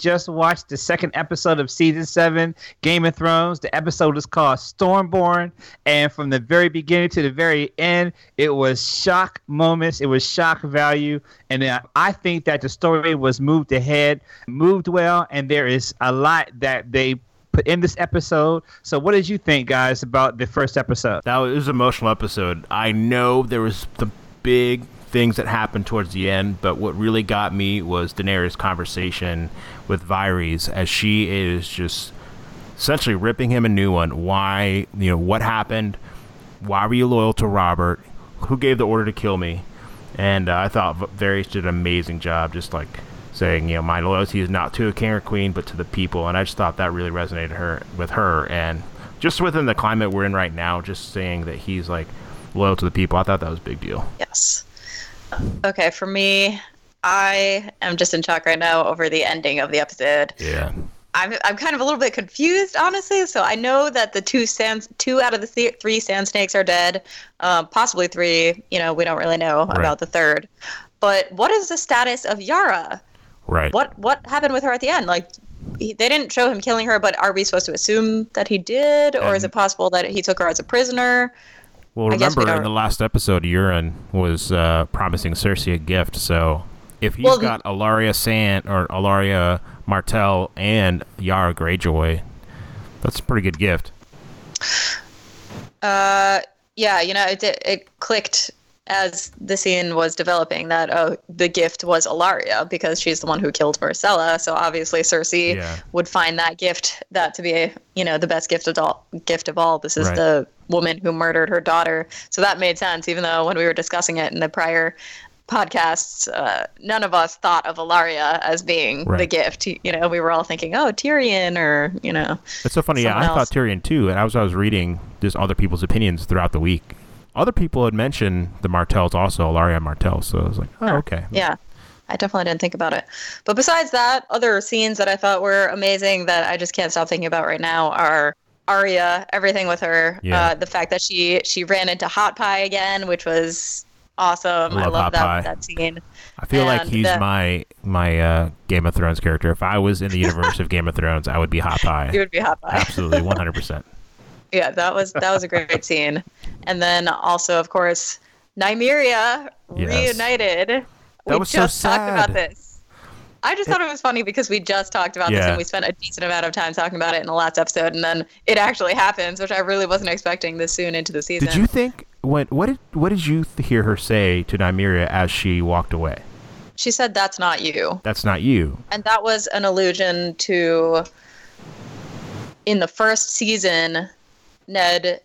just watched the second episode of season seven, Game of Thrones. The episode is called Stormborn, and from the very beginning to the very end, it was shock moments. It was shock value, and I think that the story was moved ahead, moved well, and there is a lot that they put in this episode. So, what did you think, guys, about the first episode? That was, was an emotional episode. I know there was the big things that happened towards the end, but what really got me was Daenerys' conversation with Varys as she is just essentially ripping him a new one. Why, you know, what happened? Why were you loyal to Robert? Who gave the order to kill me? And uh, I thought Varys did an amazing job, just like saying, you know, my loyalty is not to a king or queen, but to the people. And I just thought that really resonated her with her. And just within the climate we're in right now, just saying that he's like loyal to the people, I thought that was a big deal. Yes. Okay, for me, I am just in shock right now over the ending of the episode. Yeah. I'm, I'm kind of a little bit confused, honestly. So I know that the two sand, two out of the th- three sand snakes are dead, um, possibly three. You know, we don't really know right. about the third. But what is the status of Yara? Right. What what happened with her at the end? Like, he, they didn't show him killing her, but are we supposed to assume that he did, or and, is it possible that he took her as a prisoner? Well, remember we in the last episode, Euron was uh, promising Cersei a gift. So if he's well, got Ellaria Sand or Ellaria Martell and Yara Greyjoy, that's a pretty good gift. Uh, yeah, you know, it it clicked as the scene was developing that oh the gift was Ellaria because she's the one who killed Myrcella. so obviously Cersei yeah. would find that gift that to be you know the best gift of all gift of all this is right. the woman who murdered her daughter so that made sense even though when we were discussing it in the prior podcasts uh, none of us thought of Ellaria as being right. the gift you know we were all thinking oh Tyrion or you know That's so funny yeah I thought Tyrion too and I was I was reading just other people's opinions throughout the week other people had mentioned the Martells also, Ellaria Martell. So I was like, oh, okay. Yeah. I definitely didn't think about it. But besides that, other scenes that I thought were amazing that I just can't stop thinking about right now are Arya, everything with her. Yeah. Uh, the fact that she she ran into Hot Pie again, which was awesome. I love, I love that that scene. I feel and like he's the, my my uh, Game of Thrones character. If I was in the universe of Game of Thrones, I would be Hot Pie. You would be Hot Pie. Absolutely, one hundred percent. Yeah, that was that was a great scene. And then also, of course, Nymeria yes. reunited. That we was just so talked about this. I just thought it was funny because we just talked about yeah. this and we spent a decent amount of time talking about it in the last episode, and then it actually happens, which I really wasn't expecting this soon into the season. Did you think when what did what did you hear her say to Nymeria as she walked away? She said, "That's not you." That's not you. And that was an allusion to in the first season Ned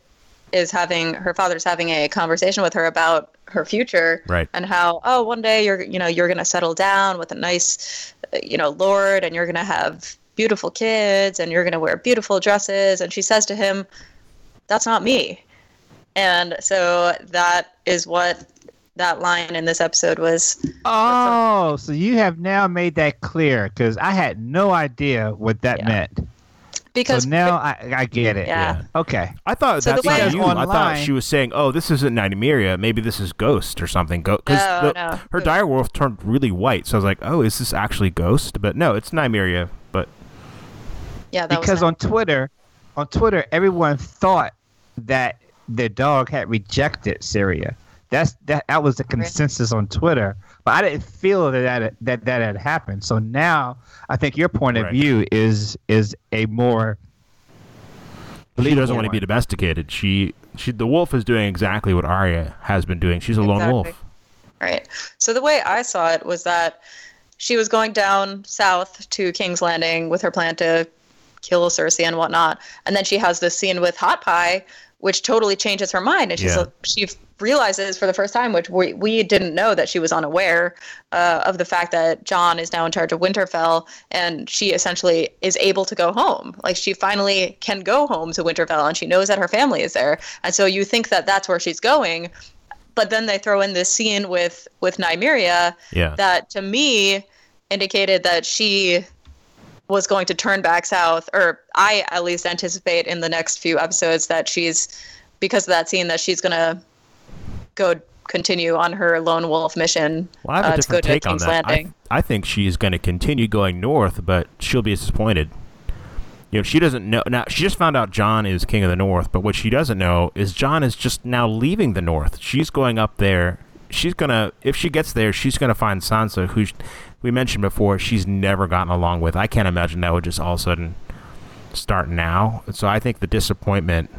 is having her father's having a conversation with her about her future right. and how oh one day you're you know you're going to settle down with a nice uh, you know lord and you're going to have beautiful kids and you're going to wear beautiful dresses and she says to him that's not me and so that is what that line in this episode was oh so you have now made that clear because i had no idea what that yeah. meant because so now I, I get it. Yeah. yeah. Okay. I thought so that's because you. Online, I thought she was saying, "Oh, this isn't Nymeria. Maybe this is Ghost or something." Because no, no. her dire wolf turned really white, so I was like, "Oh, is this actually Ghost?" But no, it's Nymeria. But yeah, because on Twitter, on Twitter, everyone thought that the dog had rejected Syria. That's that. That was the consensus on Twitter. But I didn't feel that that that, that had happened. So now I think your point of view is is a more. She doesn't want to be domesticated. She she the wolf is doing exactly what Arya has been doing. She's a exactly. lone wolf. Right. So the way I saw it was that she was going down south to King's Landing with her plan to kill Cersei and whatnot, and then she has this scene with Hot Pie, which totally changes her mind, and she's yeah. she realizes for the first time, which we, we didn't know that she was unaware uh, of the fact that Jon is now in charge of Winterfell, and she essentially is able to go home. Like she finally can go home to Winterfell, and she knows that her family is there. And so you think that that's where she's going, but then they throw in this scene with with Nymeria yeah. that to me indicated that she was going to turn back south, or I at least anticipate in the next few episodes that she's because of that scene that she's going to go continue on her lone wolf mission Well, I have a uh, to go different to take on that. I, Landing. I think she's going to continue going north, but she'll be disappointed. You know, she doesn't know. Now, she just found out Jon is king of the north, but what she doesn't know is Jon is just now leaving the north. She's going up there. She's to, if she gets there, she's going to find Sansa, who we mentioned before, she's never gotten along with. I can't imagine that would just all of a sudden start now. So I think the disappointment,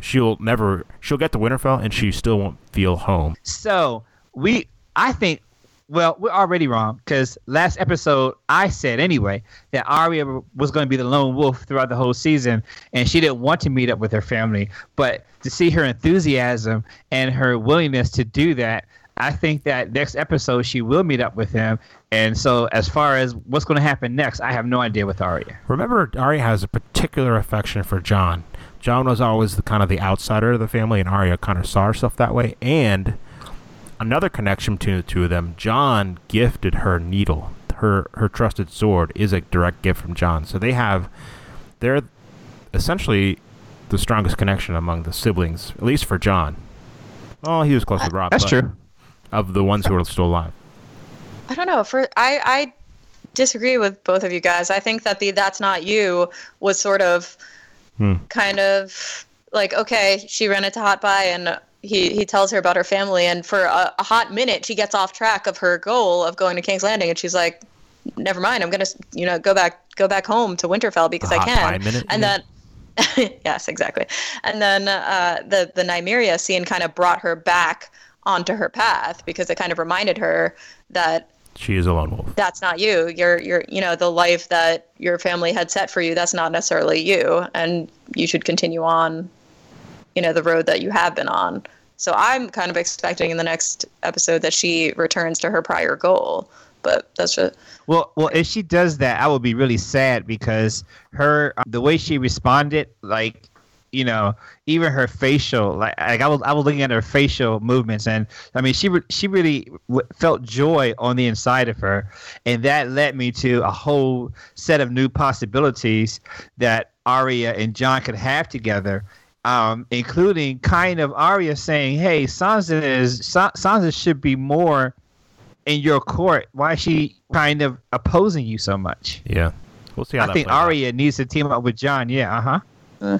she'll never, she'll get to Winterfell and she still won't feel home. So we, I think, well, we're already wrong because last episode I said anyway that Arya was going to be the lone wolf throughout the whole season, and she didn't want to meet up with her family. But to see her enthusiasm and her willingness to do that, I think that next episode she will meet up with him. And so, as far as what's going to happen next, I have no idea with Arya. Remember, Arya has a particular affection for Jon. Jon was always the kind of the outsider of the family, and Arya kind of saw herself that way. And another connection between the two of them, Jon gifted her needle. Her her trusted sword is a direct gift from Jon. So they have, they're essentially the strongest connection among the siblings, at least for Jon. Oh, he was close with Robb. That's true. Of the ones who are still alive. I don't know. For I, I disagree with both of you guys. I think that the "That's Not You" was sort of, Hmm. kind of like okay, she ran into Hot Pie and he he tells her about her family, and for a, a hot minute she gets off track of her goal of going to King's Landing, and she's like, "Never mind, I'm gonna you know go back go back home to Winterfell because I can." minute, and you then. yes, exactly. And then uh, the the Nymeria scene kind of brought her back onto her path because it kind of reminded her that She is a lone wolf. that's not you. You're you're you know the life that your family had set for you. That's not necessarily you, and you should continue on, you know, the road that you have been on. So I'm kind of expecting in the next episode that she returns to her prior goal. But that's just Well, well, if she does that, I will be really sad because her uh, the way she responded, like, you know, even her facial, like, like I was I was looking at her facial movements, and I mean, she re- she really w- felt joy on the inside of her, and that led me to a whole set of new possibilities that Arya and Jon could have together. Um, including kind of Arya saying, "Hey, Sansa is Sa- Sansa should be more in your court. Why is she kind of opposing you so much? Yeah. We'll see how I that think plays out. Arya needs to team up with Jon. Yeah, uh huh.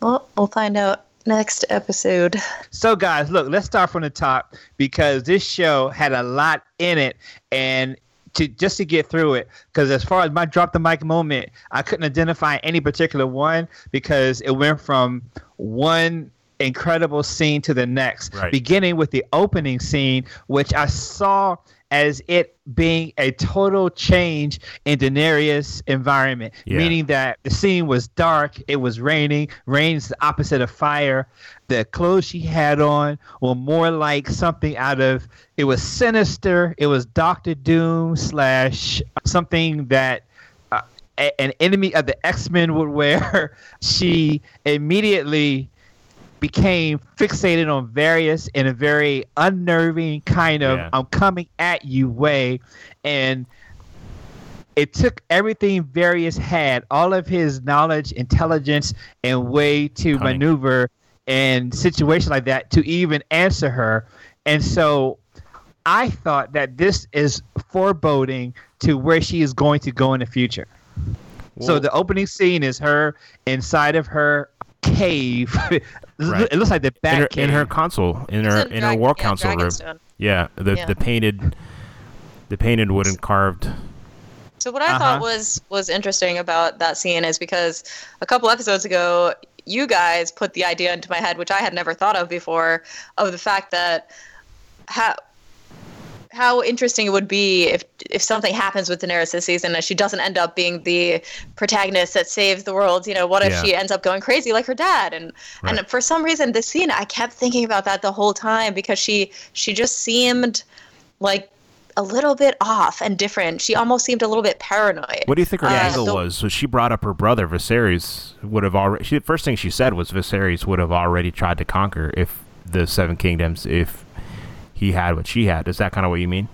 Well, we'll find out next episode. So, guys, look, let's start from the top because this show had a lot in it, and to just to get through it, because as far as my drop the mic moment, I couldn't identify any particular one because it went from one incredible scene to the next, Right. beginning with the opening scene, which I saw as it being a total change in Daenerys' environment, Yeah. meaning that the scene was dark, it was raining, rain's the opposite of fire. The clothes she had on were more like something out of it was sinister, it was Doctor Doom slash something that uh, a- an enemy of the X-Men would wear. she immediately became fixated on Varys in a very unnerving kind of Yeah. I'm coming at you way and it took everything Varys had, all of his knowledge, intelligence, and way to Cunning. maneuver in situations like that to even answer her. And so I thought that this is foreboding to where she is going to go in the future. so the opening scene is her inside of her cave. Right. It looks like the in back her, cave. in her console, in her It's in her war yeah, council room. Dragonstone. Yeah, the Yeah. the painted, the painted wooden carved. So what I Uh-huh. thought was was interesting about that scene is because a couple episodes ago, you guys put the idea into my head, which I had never thought of before, of the fact that how how interesting it would be if if something happens with Daenerys this season and she doesn't end up being the protagonist that saves the world. You know, what if Yeah. she ends up going crazy like her dad? And Right. and for some reason, this scene I kept thinking about that the whole time because she she just seemed like a little bit off and different. She almost seemed a little bit paranoid. What do you think her Uh, angle so- was? So she brought up her brother Viserys would have already. She, the first thing she said was Viserys would have already tried to conquer if the Seven Kingdoms if he had what she had. Is that kind of what you mean?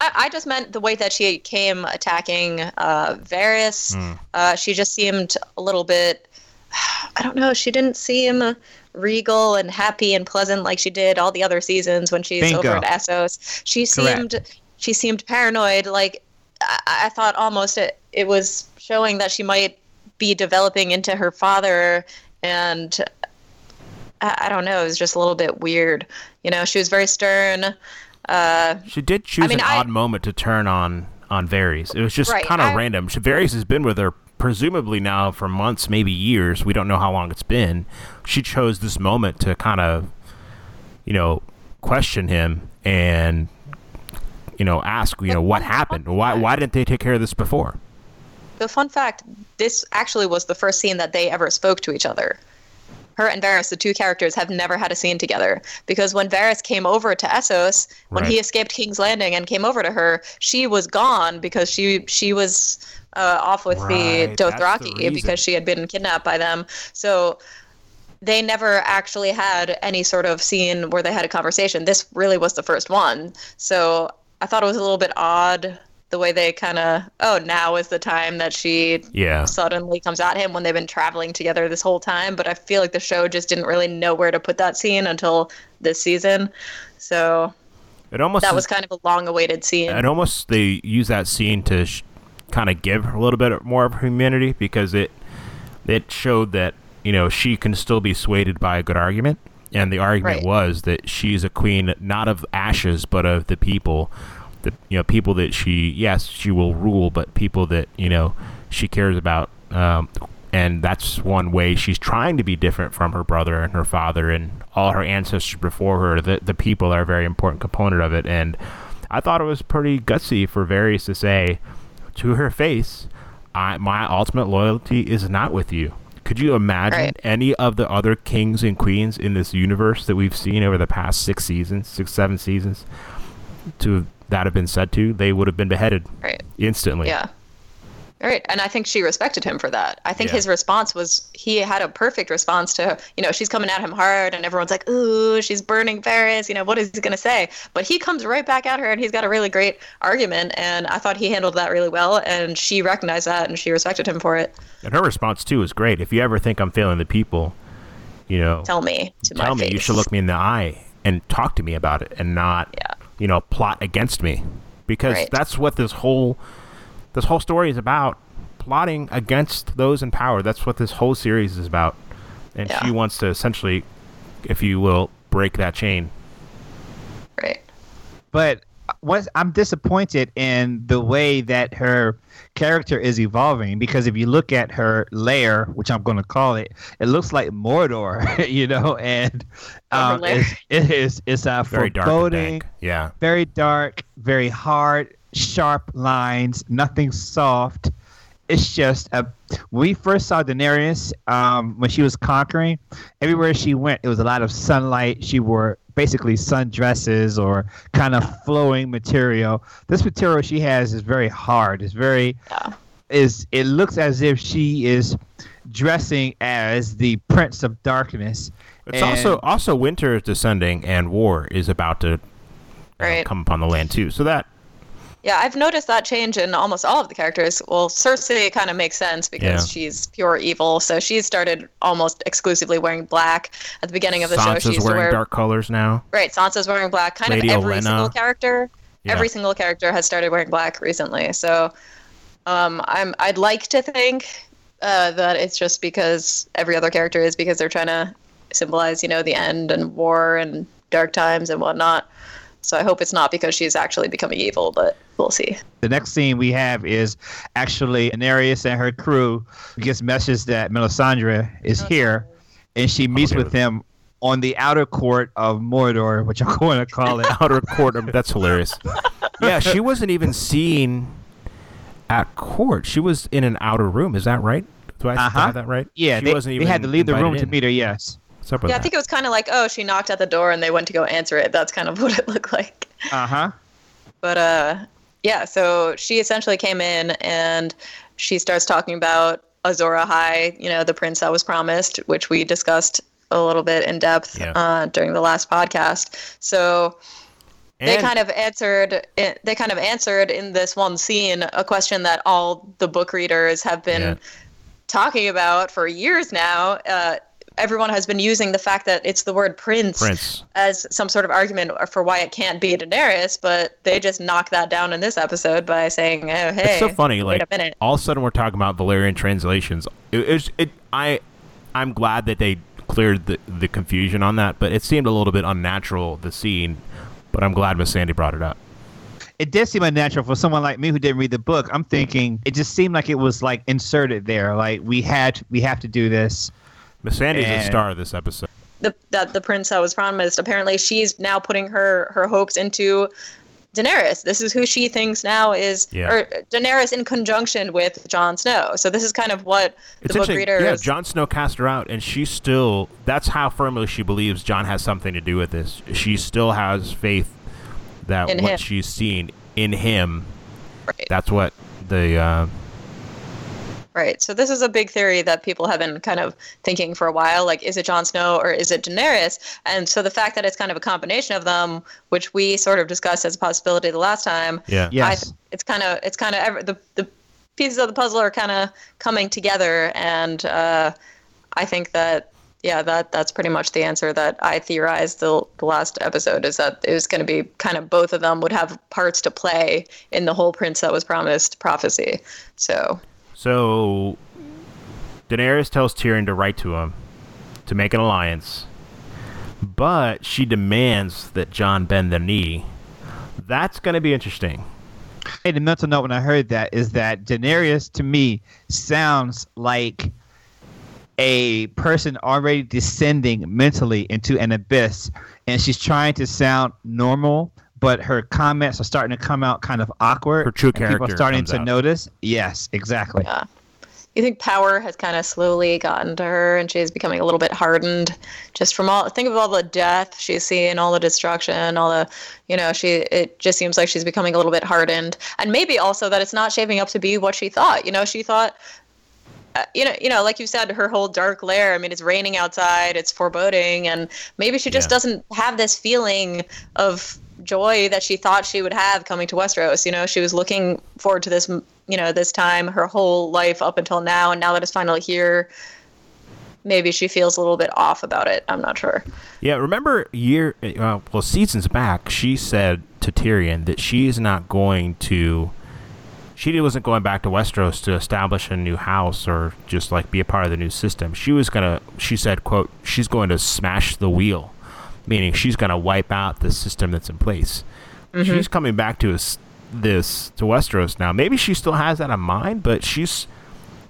I, I just meant the way that she came attacking uh, Varys. Hmm. Uh, she just seemed a little bit I don't know. She didn't seem regal and happy and pleasant like she did all the other seasons when she's Bingo. over at Essos. She Correct. seemed she seemed paranoid. Like I, I thought almost it it was showing that she might be developing into her father and I, I don't know. It was just a little bit weird. You know, she was very stern. Uh, She did choose mean, an I- odd moment to turn on on Varys. It was just Right, kind of random. She, Varys has been with her presumably now for months, maybe years. We don't know how long it's been. She chose this moment to kind of, you know, question him and, you know, ask, you know, what happened? Why why didn't they take care of this before? the fun fact: this actually was the first scene that they ever spoke to each other. Her and Varys, the two characters, have never had a scene together because when Varys came over to Essos, when he escaped King's Landing and came over to her, she was gone because she she was uh, off with Right, the that's the Dothraki because she had been kidnapped by them. So they never actually had any sort of scene where they had a conversation. This really was the first one. So I thought it was a little bit odd the way they kind of, oh, now is the time that she Yeah. suddenly comes at him when they've been traveling together this whole time. But I feel like the show just didn't really know where to put that scene until this season. So It almost that is- was kind of a long awaited scene. and almost they use that scene to sh- kind of give her a little bit more of her humanity because it it showed that you know she can still be swayed by a good argument and the argument Right. was that she's a queen not of ashes but of the people the you know people that she yes she will rule but people that you know she cares about um, and that's one way she's trying to be different from her brother and her father and all her ancestors before her the, the people are a very important component of it and i thought it was pretty gutsy for Varys to say to her face I, my ultimate loyalty is not with you could you imagine Right. any of the other kings and queens in this universe that we've seen over the past six seasons six seven seasons to that have been said to they would have been beheaded right. instantly Yeah. Right. And I think she respected him for that. I think Yeah. his response was he had a perfect response to, you know, she's coming at him hard and everyone's like, ooh, she's burning Varys. You know, what is he going to say? But he comes right back at her and he's got a really great argument. And I thought he handled that really well. And she recognized that and she respected him for it. And her response too is great. If you ever think I'm failing the people, you know, Tell me tell me. face. You should look me in the eye and talk to me about it, and not, Yeah. You know, plot against me, because Right. that's what this whole this whole story is about. Plotting against those in power. That's what this whole series is about. And Yeah. she wants to essentially, if you will, break that chain. Right. but what I'm disappointed in the way that her character is evolving because if you look at her lair, which I'm going to call it, it looks like Mordor, you know, and um, it's, it is it's a Very dark and foreboding, dank. Yeah. very dark, very hard, sharp lines, nothing soft. It's just a. We first saw Daenerys um, when she was conquering. Everywhere she went, it was a lot of sunlight. She wore basically sundresses or kind of flowing material. This material she has is very hard. It's very Yeah. is. It looks as if she is dressing as the Prince of Darkness. It's And- also also winter is descending and war is about to uh, Right. come upon the land too. So that Yeah, I've noticed that change in almost all of the characters. Well, Cersei kind of makes sense because Yeah. she's pure evil. So she started almost exclusively wearing black at the beginning of the show. Sansa's used to wearing wear dark colors now. right. Sansa's wearing black. Kind Lady of every Olenna. single character. Yeah. Every single character has started wearing black recently. So um, I'm I'd like to think uh, that it's just because every other character is because they're trying to symbolize you know the end and war and dark times and whatnot. So I hope it's not because she's actually becoming evil, but we'll see. The next scene we have is actually Daenerys and her crew gets message that Melisandre is here, and she meets Okay. with them on the outer court of Mordor, which I'm going to call it. outer court. of- That's hilarious. Yeah, she wasn't even seen at court. She was in an outer room. Is that right? Do I Uh-huh. have that right? Yeah, she they, wasn't they even had to leave the room invited to meet her. Yes. What's up with Yeah, I think it was kind of like, oh, she knocked at the door and they went to go answer it. That's kind of what it looked like. Uh huh. But uh, yeah, so she essentially came in and she starts talking about Azor Ahai, you know, the prince that was promised, which we discussed a little bit in depth Yeah. uh, during the last podcast. So they kind of answered they kind of answered in this one scene a question that all the book readers have been Yeah. talking about for years now. Uh, everyone has been using the fact that it's the word prince, Prince. as some sort of argument for why it can't be Daenerys, but they just knock that down in this episode by saying, "Oh, hey, It's so funny. wait Like a minute." all of a sudden, we're talking about Valyrian translations. It, it's it. I I'm glad that they cleared the the confusion on that, but it seemed a little bit unnatural the scene. But I'm glad Missandei brought it up. It did seem unnatural for someone like me who didn't read the book. I'm thinking it just seemed like it was like inserted there. Like we had, we have to do this. Missandei's the And- star of this episode. the that the prince that was promised. Apparently, she's now putting her her hopes into Daenerys. This is who she thinks now is, Yeah. or Daenerys in conjunction with Jon Snow. So this is kind of what It's the book interesting. readers. Yeah, Jon Snow cast her out, and she still. That's how firmly she believes Jon has something to do with this. She still has faith that In what him. she's seen in him. Right. That's what the. Uh, Right. So this is a big theory that people have been kind of thinking for a while. Like, is it Jon Snow or is it Daenerys? And so the fact that it's kind of a combination of them, which we sort of discussed as a possibility the last time, yeah. Yes. I th- it's kind of it's kind of ever, the the pieces of the puzzle are kind of coming together, and uh, I think that yeah, that that's pretty much the answer that I theorized the, the last episode is that it was going to be kind of both of them would have parts to play in the whole prince that was promised prophecy. So So Daenerys tells Tyrion to write to him to make an alliance, but she demands that Jon bend the knee. That's going to be interesting. Hey, a mental note when I heard that is that Daenerys to me sounds like a person already descending mentally into an abyss, and she's trying to sound normal, but her comments are starting to come out kind of awkward. Her true and People are starting comes to out. notice. Yes, exactly. yeah. You think power has kind of slowly gotten to her, and she's becoming a little bit hardened, just from all. Think of all the death she's seeing, all the destruction, all the, you know, she. It just seems like she's becoming a little bit hardened, and maybe also that it's not shaping up to be what she thought. You know, she thought, uh, you know, you know, like you said, her whole dark lair. I mean, it's raining outside, it's foreboding, and maybe she just Yeah. doesn't have this feeling of joy that she thought she would have coming to Westeros. You know, she was looking forward to this, you know, this time her whole life up until now, and now that it's finally here, maybe she feels a little bit off about it. I'm not sure. Yeah, remember year uh, well seasons back, she said to Tyrion that she's not going to she wasn't going back to Westeros to establish a new house or just like be a part of the new system. She was gonna she said, quote, she's going to smash the wheel. Meaning she's gonna wipe out the system that's in place. Mm-hmm. She's coming back to us this to Westeros now. Maybe she still has that in mind, but she's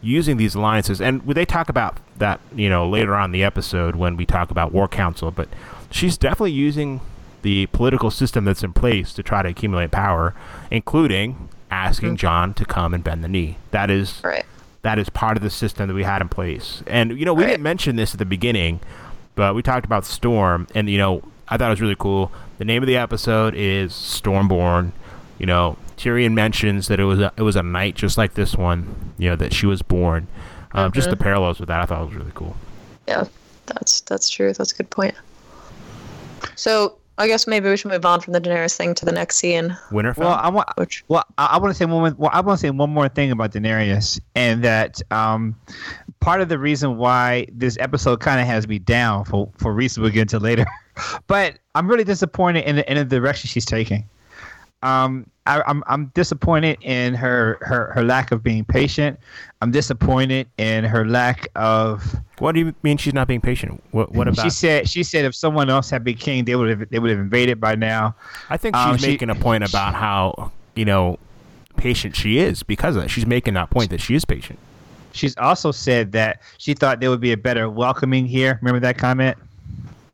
using these alliances and they talk about that you know later on in the episode when we talk about war council but she's definitely using the political system that's in place to try to accumulate power including asking mm-hmm. jon to come and bend the knee that is Right. that is part of the system that we had in place and you know we Right. didn't mention this at the beginning but we talked about storm and you know i thought it was really cool the name of the episode is stormborn you know tyrion mentions that it was a, it was a night just like this one you know that she was born um, just the parallels with that i thought was really cool Yeah, that's that's true. That's a good point. So I guess maybe we should move on from the Daenerys thing to the next scene, winterfell Well, I want. which Well, I, I want to say one. More, well, I want to say one more thing about Daenerys, and that um, part of the reason why this episode kind of has me down for for reasons we'll get into later, but I'm really disappointed in the in the direction she's taking. Um, I, I'm I'm disappointed in her, her her lack of being patient. I'm disappointed in her lack of. what do you mean she's not being patient what, what about She said she said if someone else had been king, they would have they would have invaded by now. i think she's um, she- making a point about how you know patient she is because of that she's making that point that she is patient She's also said that she thought there would be a better welcoming here. Remember that comment?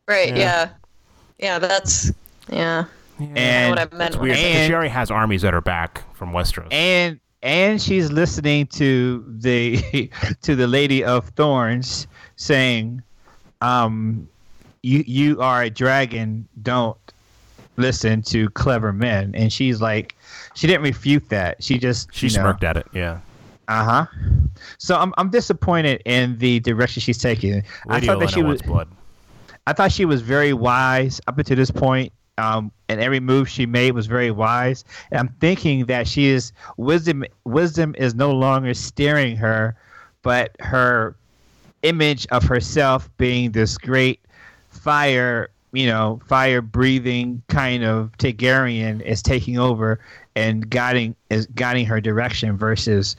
right, Yeah. yeah, yeah, that's yeah. And what I meant It's weird And- she already has armies that are back from Westeros. and and she's listening to the to the Lady of Thorns saying, um, "You you are a dragon. Don't listen to clever men." And she's like, she didn't refute that. She just she you know, smirked at it. Yeah. Uh huh. So I'm I'm disappointed in the direction she's taking. I thought that she was blood. I thought she was very wise up until this point. Um, and every move she made was very wise. And I'm thinking that she is wisdom. Wisdom is no longer steering her, but her image of herself being this great fire, you know, fire breathing kind of Targaryen is taking over and guiding is guiding her direction versus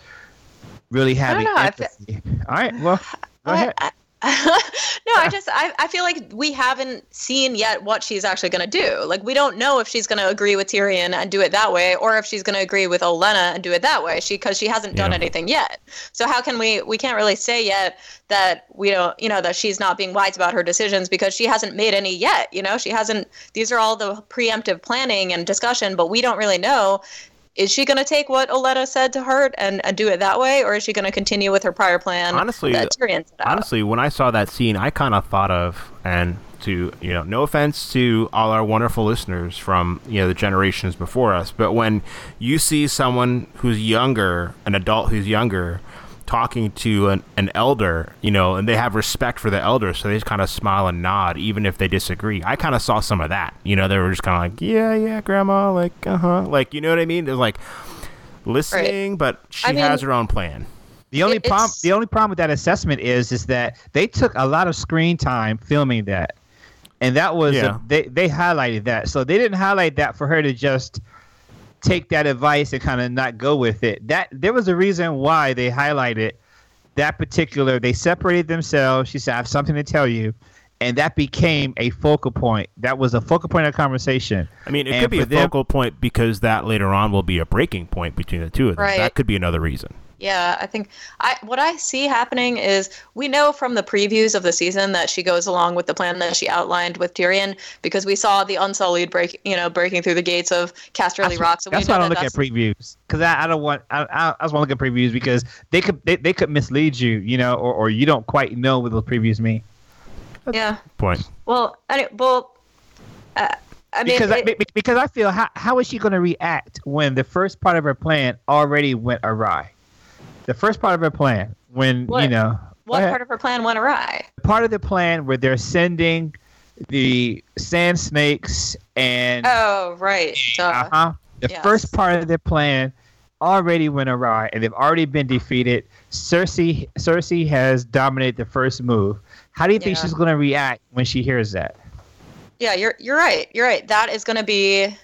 really having know, I fe- empathy. All right, well, go ahead. I, no, I just I, I feel like we haven't seen yet what she's actually going to do. Like we don't know if she's going to agree with Tyrion and do it that way, or if she's going to agree with Olenna and do it that way. She because she hasn't done Yeah. anything yet. So how can we we can't really say yet that we don't you know that she's not being wise about her decisions because she hasn't made any yet. You know she hasn't. These are all the preemptive planning and discussion, but we don't really know. Is she going to take what Olenna said to her and, and do it that way, or is she going to continue with her prior plan? Honestly, that Tyrion set out? honestly, when I saw that scene, I kind of thought of and to you know, no offense to all our wonderful listeners from you know the generations before us, but when you see someone who's younger, an adult who's younger, talking to an, an elder, you know, and they have respect for the elder, so they just kind of smile and nod, even if they disagree. I kind of saw some of that. You know, they were just kind of like, yeah, yeah, grandma, like, uh huh, like, you know what I mean? They're like listening, but she I mean- has her own plan. The only It- problem, the only problem with that assessment is, is that they took a lot of screen time filming that, and that was Yeah. they they highlighted that. So they didn't highlight that for her to just take that advice and kind of not go with it. That there was a reason why they highlighted that particular. They separated themselves. She said, "I have something to tell you." And that became a focal point. That was a focal point of conversation. I mean, it And could be a them- focal point because that later on will be a breaking point between the two of them. Right. That could be another reason. Yeah, I think I what I see happening is we know from the previews of the season that she goes along with the plan that she outlined with Tyrion because we saw the Unsullied break, you know, breaking through the gates of Casterly That's, Rock. So we that's know why I don't look at previews because I, I don't want I, I, I just want to look at previews because they could they, they could mislead you, you know, or, or you don't quite know what those previews mean. Yeah. Point. Well, anyway, well, uh, I mean, Because I, it- be- because I feel how how is she going to react when the first part of her plan already went awry? The first part of her plan when you know what part of her plan went awry? The part of the plan where they're sending the sand snakes and Oh, right. Duh. Uh-huh. The Yes. first part of their plan already went awry, and they've already been defeated. Cersei, Cersei has dominated the first move. How do you think Yeah. she's going to react when she hears that? Yeah, you're you're right. You're right. That is going to be.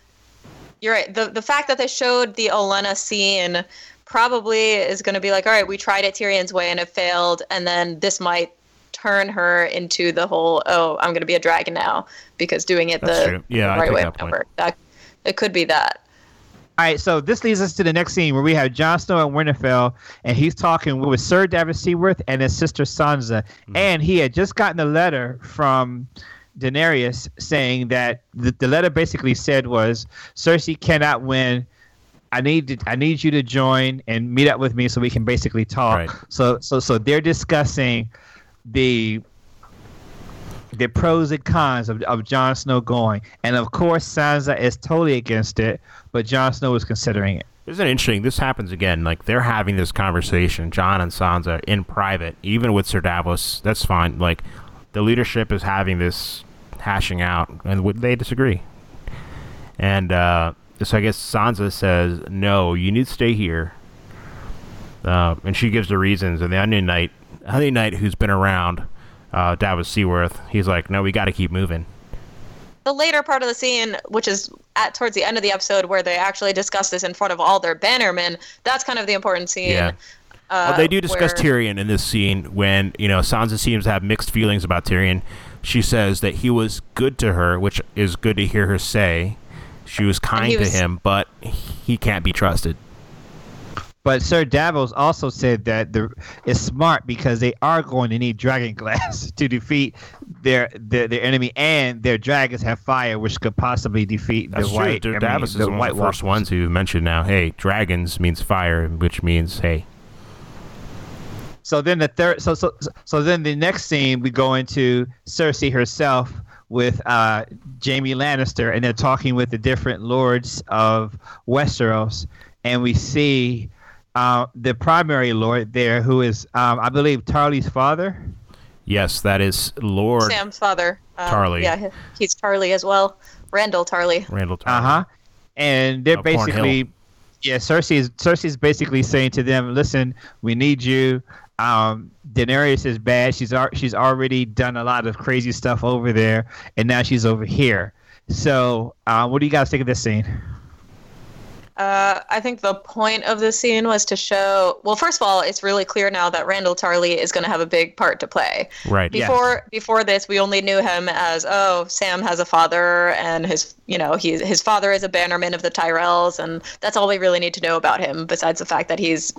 You're right. The the fact that they showed the Olenna scene probably is going to be like, all right, we tried it Tyrion's way and it failed, and then this might turn her into the whole, oh, I'm going to be a dragon now because doing it That's the, true. Yeah, I right way that point. work. That it could be that. All right, so this leads us to the next scene where we have Jon Snow and Winterfell, and he's talking with Sir Davos Seaworth and his sister Sansa, mm-hmm. and he had just gotten a letter from Daenerys saying that the, the letter basically said was Cersei cannot win. I need to, I need you to join and meet up with me so we can basically talk. Right. So so so they're discussing the the pros and cons of, of Jon Snow going. And of course Sansa is totally against it, but Jon Snow is considering it. Isn't it interesting? This happens again. Like they're having this conversation, Jon and Sansa, in private, even with Sir Davos. That's fine. Like the leadership is having this hashing out, and they disagree. And uh, so I guess Sansa says, "No, you need to stay here." Uh, and she gives the reasons. And the Onion Knight, Onion Knight, who's been around, uh, Davos Seaworth, he's like, "No, we got to keep moving." the later part of the scene, which is at towards the end of the episode, where they actually discuss this in front of all their bannermen, that's kind of the important scene. Yeah. Uh, Well, they do discuss where- Tyrion in this scene when you know Sansa seems to have mixed feelings about Tyrion. She says that he was good to her, which is good to hear her say. She was kind was- to him, but he can't be trusted. But Sir Davos also said that the it's smart because they are going to need dragon glass to defeat their their, their enemy, and their dragons have fire, which could possibly defeat That's the white. true. I mean, Davos the is one White of the first Walkers. ones who mentioned now. Hey, dragons means fire, which means hey. So then the third, so so so then the next scene we go into Cersei herself with uh, Jaime Lannister, and they're talking with the different lords of Westeros, and we see uh, the primary lord there, who is um, I believe Tarly's father. Yes, that is Lord Sam's father. Um, Tarly. Yeah, he's Tarly as well. Randyll Tarly. Randyll. Tarly. Uh huh. And they're Of Horn Hill. basically yeah, Cersei is Cersei is basically saying to them, "Listen, we need you. Um, Daenerys is bad. She's al- she's already done a lot of crazy stuff over there, and now she's over here. So, uh, what do you guys think of this scene? Uh, I think the point of the scene was to show. Well, first of all, it's really clear now that Randyll Tarly is going to have a big part to play. Right. Yeah. Before before this, we only knew him as oh, Sam has a father, and his you know he his father is a bannerman of the Tyrells, and that's all we really need to know about him. Besides the fact that he's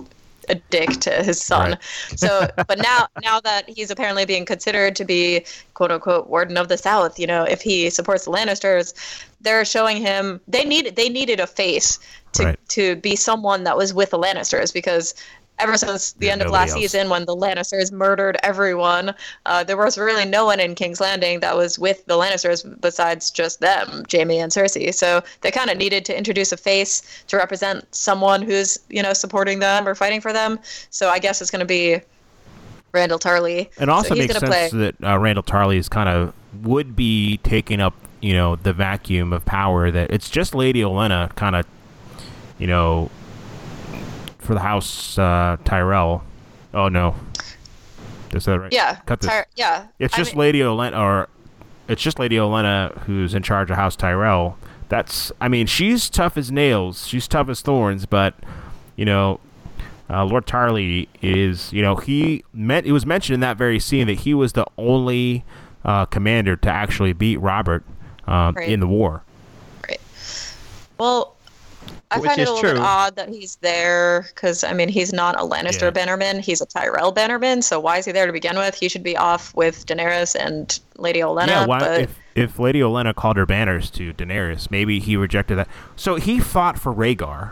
a dick to his son. Right. So, but now now that he's apparently being considered to be quote unquote warden of the South, you know, if he supports the Lannisters, they're showing him they needed they needed a face to Right. to be someone that was with the Lannisters because ever since the Yeah, end of last else. season when the Lannisters murdered everyone, uh, there was really no one in King's Landing that was with the Lannisters besides just them, Jaime and Cersei. So they kind of needed to introduce a face to represent someone who's you know supporting them or fighting for them. So I guess it's going to be Randyll Tarly. It also so he's makes sense play. that uh, Randyll Tarly is kind of would be taking up, you know, the vacuum of power that it's just Lady Olenna kind of, you know, for the House uh, Tyrell. Oh no, is that right? Yeah, cut this. Tyr- yeah. It's I just mean- Lady Olenna, or it's just Lady Olenna who's in charge of House Tyrell. That's, I mean, she's tough as nails. She's tough as thorns, but you know, uh, Lord Tarly is, you know, he meant it was mentioned in that very scene that he was the only uh, commander to actually beat Robert um, Right. in the war. Right. Well, I Which find it a little bit odd that he's there because I mean he's not a Lannister Yeah. bannerman; he's a Tyrell bannerman. So why is he there to begin with? He should be off with Daenerys and Lady Olenna. yeah, why, but if if Lady Olenna called her banners to Daenerys, maybe he rejected that. So he fought for Rhaegar,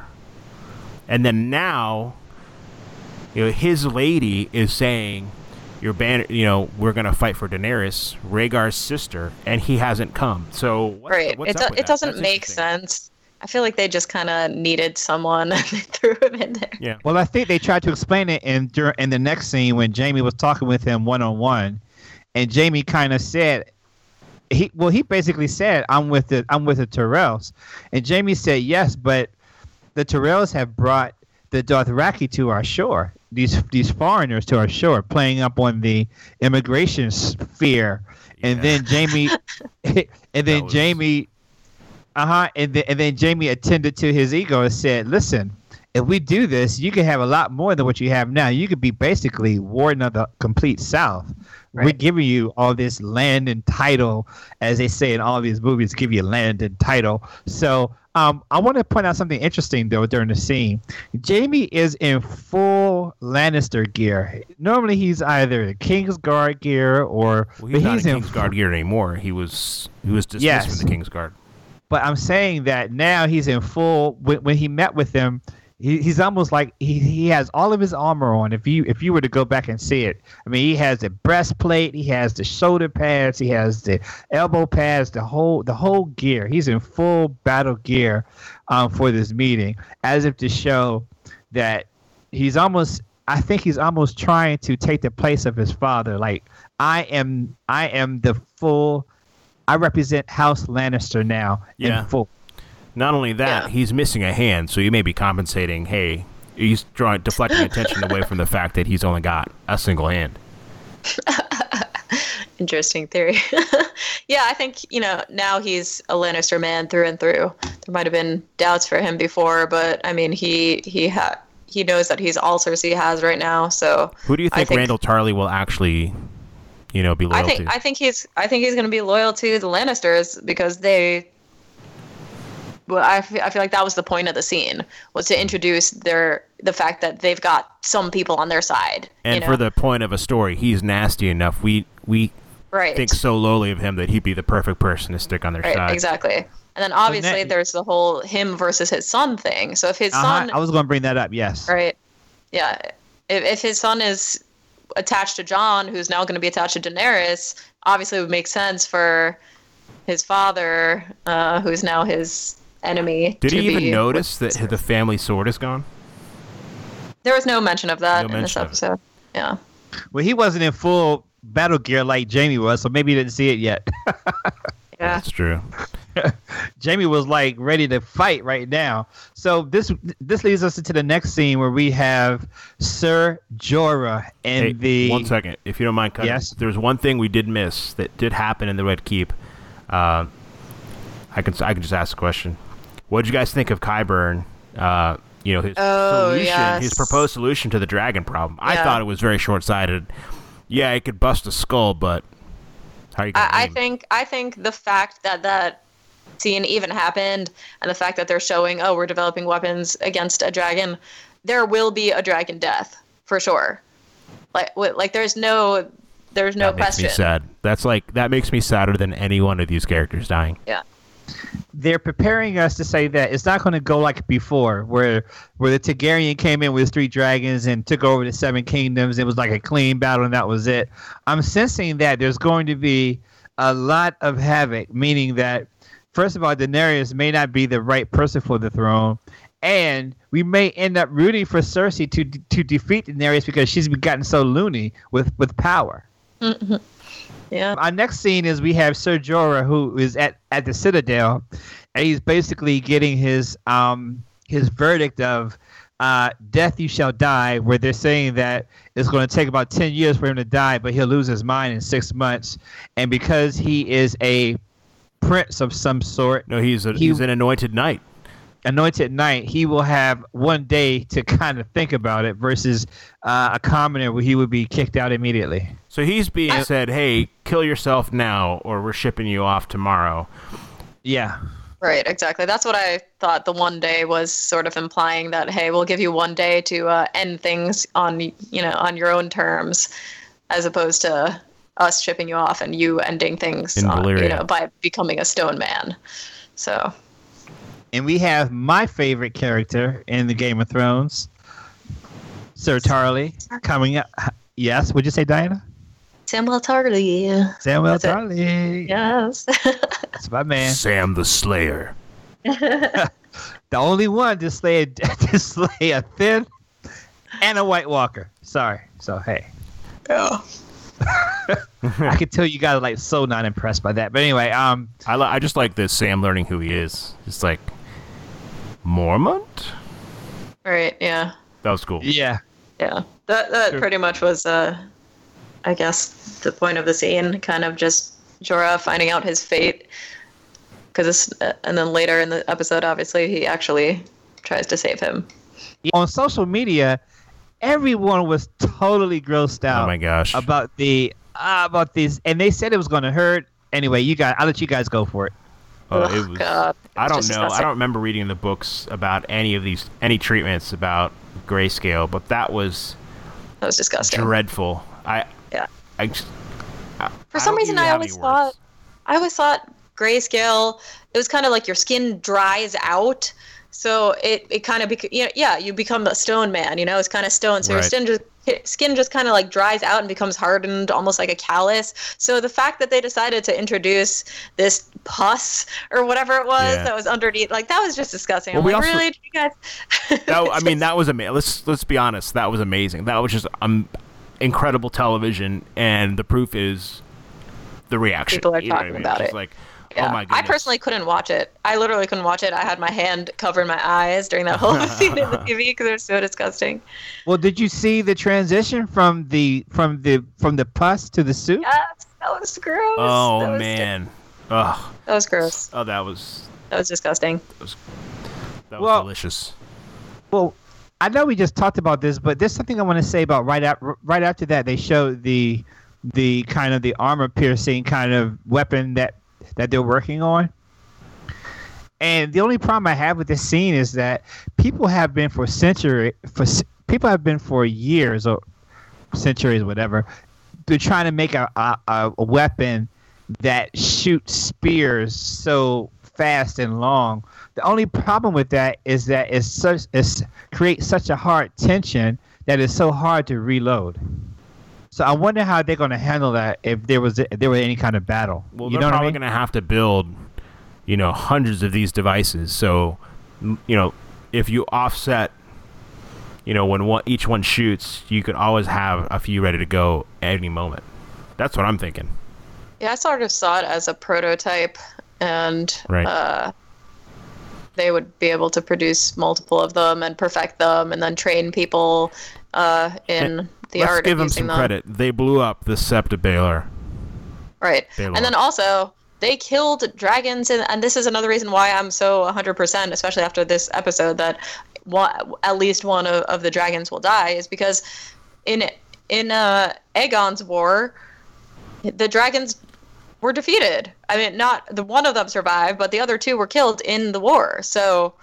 and then now, you know, his lady is saying, "Your banner, you know, we're gonna fight for Daenerys, Rhaegar's sister," and he hasn't come. So what's, right, what's it, up do- it doesn't That's make sense. I feel like they just kind of needed someone and they threw him in there. Yeah, Well, I think they tried to explain it in dur- in the next scene when Jaime was talking with him one on one, and Jaime kind of said, he well he basically said, "I'm with the I'm with the Tyrells," and Jaime said, "Yes, but the Tyrells have brought the Dothraki to our shore. These these foreigners to our shore, playing up on the immigration sphere." And then Jaime, and then was- Jaime, uh huh, and then and then Jaime attended to his ego and said, "Listen, if we do this, you can have a lot more than what you have now. You could be basically warden of the complete South. We're giving you all this land and title, as they say in all these movies, give you land and title. So um, I want to point out something interesting though during the scene. Jaime is in full Lannister gear. Normally he's either in Kingsguard gear or well, but he's not he's in in Kingsguard gear anymore. He was he was dismissed Yes. from the Kingsguard. But I'm saying that now he's in full. When, when he met with them, he, he's almost like he, he has all of his armor on. If you if you were to go back and see it, I mean, he has the breastplate, he has the shoulder pads, he has the elbow pads, the whole the whole gear. He's in full battle gear um, for this meeting, as if to show that he's almost. I think he's almost trying to take the place of his father. Like I am, I am the full. I represent House Lannister now Yeah. in full. Not only that, Yeah. he's missing a hand, so you may be compensating. Hey, he's drawing deflecting attention away from the fact that he's only got a single hand. Interesting theory. yeah, I think, you know, now he's a Lannister man through and through. There might have been doubts for him before, but I mean, he he ha- he knows that he's all Cersei has right now. So Who do you think, think- Randyll Tarly will actually, you know, be loyal I think to? I think he's I think he's going to be loyal to the Lannisters because they. Well, I feel, I feel like that was the point of the scene was to introduce their the fact that they've got some people on their side. and you know? for the point of a story, he's nasty enough. We we right, think so lowly of him that he'd be the perfect person to stick on their right, side. exactly. And then obviously that- there's the whole him versus his son thing. So if his Uh-huh. son I was going to bring that up. Yes. Right. Yeah. If, if his son is attached to Jon, who's now going to be attached to Daenerys, obviously it would make sense for his father, uh, who's now his enemy. Did to he even be notice that the family sword is gone? There was no mention of that No in this mention of it. episode. Yeah. Well, he wasn't in full battle gear like Jaime was, so maybe he didn't see it yet. Yeah. That's true. Jaime was like ready to fight right now. So this this leads us into the next scene where we have Sir Jorah and Hey, the one second, if you don't mind cutting. Yes. There's one thing we did miss that did happen in the Red Keep. Uh, I can I can just ask a question. What did you guys think of Qyburn? Uh, you know his Oh, solution, yes. his proposed solution to the dragon problem. I thought it was very short-sighted. Yeah, it could bust a skull, but how you gonna I, I think I think the fact that that scene even happened and the fact that they're showing oh we're developing weapons against a dragon, there will be a dragon death for sure. Like like there's no there's no that makes question. me sad. That's like that makes me sadder than any one of these characters dying. Yeah. they're preparing us to say that it's not going to go like before, where where the Targaryen came in with three dragons and took over the seven kingdoms. It was like a clean battle, and that was it. I'm sensing that there's going to be a lot of havoc, meaning that first of all, Daenerys may not be the right person for the throne. And we may end up rooting for Cersei to to defeat Daenerys because she's gotten so loony with, with power. Yeah. Our next scene is we have Sir Jorah who is at, at the Citadel, and he's basically getting his um his verdict of uh, death you shall die, where they're saying that it's going to take about ten years for him to die, but he'll lose his mind in six months, and because he is a prince of some sort, No, he's a, He- he's an anointed knight. anointed knight, he will have one day to kind of think about it versus uh, a commoner where he would be kicked out immediately. So he's being said, "Hey, kill yourself now, or we're shipping you off tomorrow." Yeah. Right, exactly. That's what I thought the one day was sort of implying that hey, we'll give you one day to uh, end things on you know on your own terms, as opposed to us shipping you off and you ending things on, uh, you know by becoming a stone man. So And we have my favorite character in the Game of Thrones, Sir Tarly, coming up. Yes, would you say Diana? Samuel Tarly. Samuel That's it. Tarly. Yes. That's my man. Sam the Slayer. The only one to slay a, to slay a Thenn and a White Walker. Sorry. So hey, yeah. I could tell you guys are like so not impressed by that. But anyway, um, I, li- I just like this Sam learning who he is. It's like Mormont. Right. Yeah. That was cool. yeah, Yeah, that that Sure. pretty much was, uh, I guess, the point of the scene. Kind of just Jorah finding out his fate, because uh, and then later in the episode, obviously, he actually tries to save him. on social media, everyone was totally grossed out. Oh my gosh. about the uh, about these, and they said it was going to hurt. Anyway, you guys, I'll let you guys go for it. Oh, it was, God, it I don't just know. I don't remember reading the books about any of these any treatments about grayscale, but that was That was disgusting. dreadful. I Yeah. I just I- For some don't reason, I always thought, words. I always thought grayscale. It was kind of like your skin dries out, so it it kind of bec- you know, yeah, you become a stone man. You know, it's kind of stone, so your Right. skin just skin just kind of like dries out and becomes hardened, almost like a callus. So the fact that they decided to introduce this pus or whatever it was Yeah. that was underneath, like that was just disgusting. Well, I'm we like, also- really, you guys? that, I mean, that was amazing. Let's let's be honest. That was amazing. That was just um, incredible television, and the proof is the reaction. People are You know I talking mean? about It's it. Like, Yeah. oh my goodness. I personally couldn't watch it. I literally couldn't watch it. I had my hand covering my eyes during that whole scene in the TV because it was so disgusting. Well, did you see the transition from the from the from the pus to the soup? Yes, that was gross. Oh that was, man. Ugh. that was gross. Oh, that was That was disgusting. that was Well- delicious. Well, I know we just talked about this, but there's something I want to say about right up right after that. They showed the the kind of the armor piercing kind of weapon that that they're working on. And the only problem I have with this scene is that people have been for century for people have been for years or centuries, whatever. They're trying to make a a, a weapon that shoots spears so fast and long. The only problem with that is that it's such it's creates such a hard tension that it's so hard to reload. So I wonder how they're going to handle that if there was if there were any kind of battle. Well, you they're know what I probably mean? going to have to build, you know, hundreds of these devices. So, you know, if you offset, you know, when one, each one shoots, you could always have a few ready to go at any moment. That's what I'm thinking. Yeah, I sort of saw it as a prototype and Right. uh, they would be able to produce multiple of them and perfect them, and then train people uh, in the Let's art give them some them. credit. They blew up the Sept Baelor. Right. Baelor. And then also, they killed dragons, and, and this is another reason why I'm so 100%, especially after this episode, that one, at least one of, of the dragons will die, is because in in uh, Aegon's war, the dragons were defeated. I mean, not the one of them survived, but the other two were killed in the war. So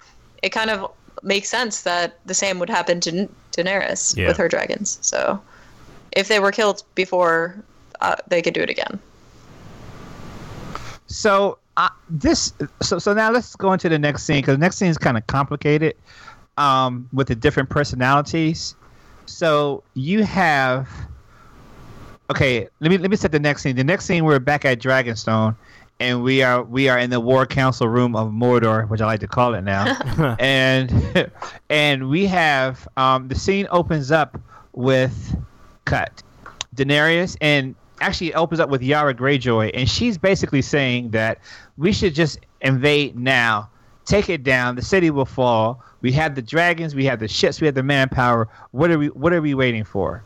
it kind of makes sense that the same would happen to Da- Daenerys Yeah. with her dragons. So if they were killed before, uh, they could do it again. So uh, this, so so now let's go into the next scene because the next scene is kind of complicated, um, with the different personalities. So you have, okay, let me let me set the next scene. The next scene we're back at Dragonstone, and we are we are in the War Council room of Mordor, which I like to call it now, and and we have um, the scene opens up with cut. Daenerys and actually it opens up with Yara Greyjoy and she's basically saying that we should just invade now. Take it down. The city will fall. We have the dragons. We have the ships. We have the manpower. What are we what are we waiting for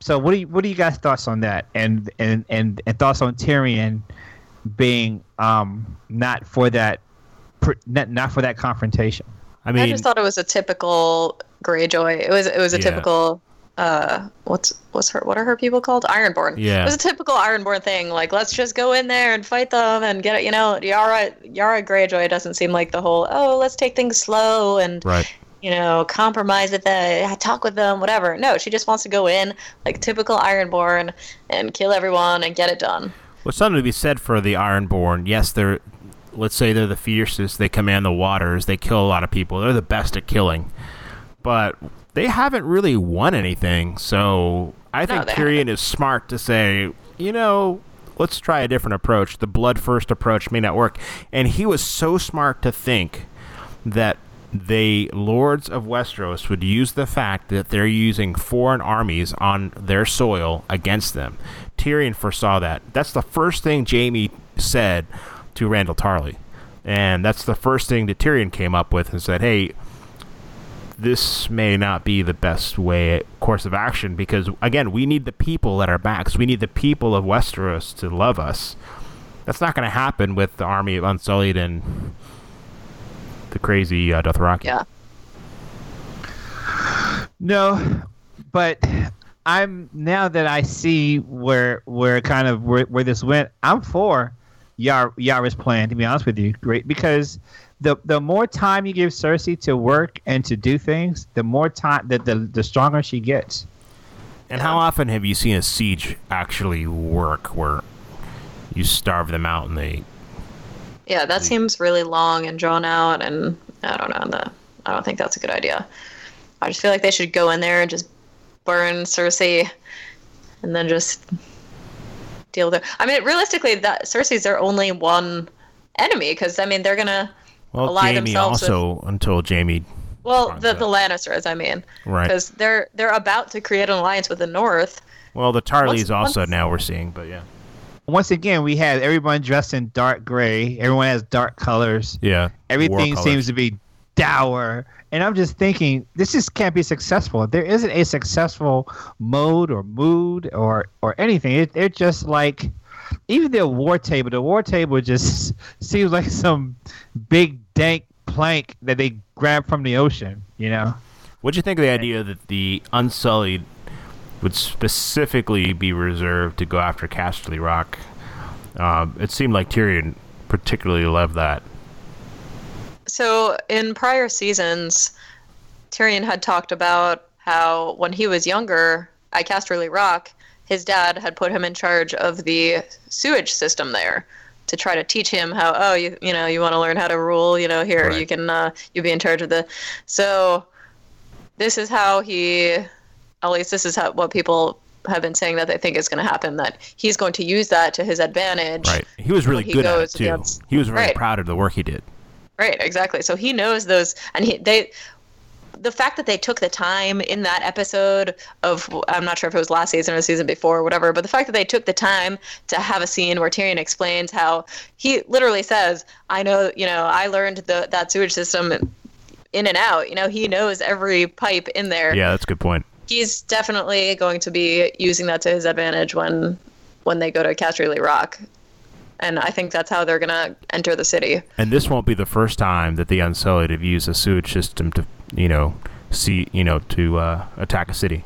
so what do you what do you guys thoughts on that and and and, and thoughts on Tyrion being um not for that not, not for that confrontation I mean, I just thought it was a typical Greyjoy. It was it was a Yeah. typical uh what's what's her what are her people called? Ironborn. Yeah. It was a typical Ironborn thing. Like let's just go in there and fight them and get it. You know, Yara Yara Greyjoy doesn't seem like the whole oh let's take things slow and right. You know compromise with them, talk with them whatever. No, she just wants to go in like typical Ironborn and kill everyone and get it done. Well, something to be said for the Ironborn. Yes, they're, let's say they're the fiercest. They command the waters. They kill a lot of people. They're the best at killing. But they haven't really won anything. So I think they Tyrion is smart to say, you know, let's try a different approach. The blood first approach may not work. And he was so smart to think that the lords of Westeros would use the fact that they're using foreign armies on their soil against them. Tyrion foresaw that. That's the first thing Jaime said to Randyll Tarly. And that's the first thing that Tyrion came up with and said, hey, this may not be the best way course of action because again we need the people at our backs we need the people of westeros to love us that's not going to happen with the army of unsullied and the crazy uh, dothraki Yeah. No, but I'm now that I see where where kind of where, where this went. I'm for Yar, Yara's plan. To be honest with you, great because the the more time you give Cersei to work and to do things, the more time that the the stronger she gets. and how often have you seen a siege actually work where you starve them out and they Yeah, that hmm. seems really long and drawn out, and I don't know. The, I don't think that's a good idea. I just feel like they should go in there and just burn Cersei, and then just deal with it. I mean, realistically, that Cersei's their only one enemy because I mean they're gonna well ally jaime themselves with- also until jaime well the the Lannisters. I mean, Right. Because they're they're about to create an alliance with the North. well the tarlys Once- also once- now we're seeing but yeah Once again, we have everyone dressed in dark gray. Everyone has dark colors. yeah Everything seems to be dour. And I'm just thinking, this just can't be successful. There isn't a successful mode or mood or or anything. It, it's just like even the war table. The war table just seems like some big dank plank that they grabbed from the ocean. You know? What'd you think of the idea that the Unsullied would specifically be reserved to go after Casterly Rock? Um, it seemed like Tyrion particularly loved that. So in prior seasons, Tyrion had talked about how when he was younger at Casterly Rock, his dad had put him in charge of the sewage system there to try to teach him how oh you you know you want to learn how to rule you know here Right. you can uh, you be in charge of the so this is how he at least this is how what people have been saying that they think is going to happen that he's going to use that to his advantage Right. He was really he good at it too. against- He was very Right. proud of the work he did. Right, exactly. So he knows those, and he they the fact that they took the time in that episode of I'm not sure if it was last season or the season before or whatever, but the fact that they took the time to have a scene where Tyrion explains how he literally says, "I know, you know, I learned the that sewage system in and out. You know, he knows every pipe in there. Yeah, that's a good point. He's definitely going to be using that to his advantage when when they go to Casterly Rock. And I think that's how they're going to enter the city. And this won't be the first time that the Unsullied have used a sewage system to, you know, see, you know, to uh, attack a city.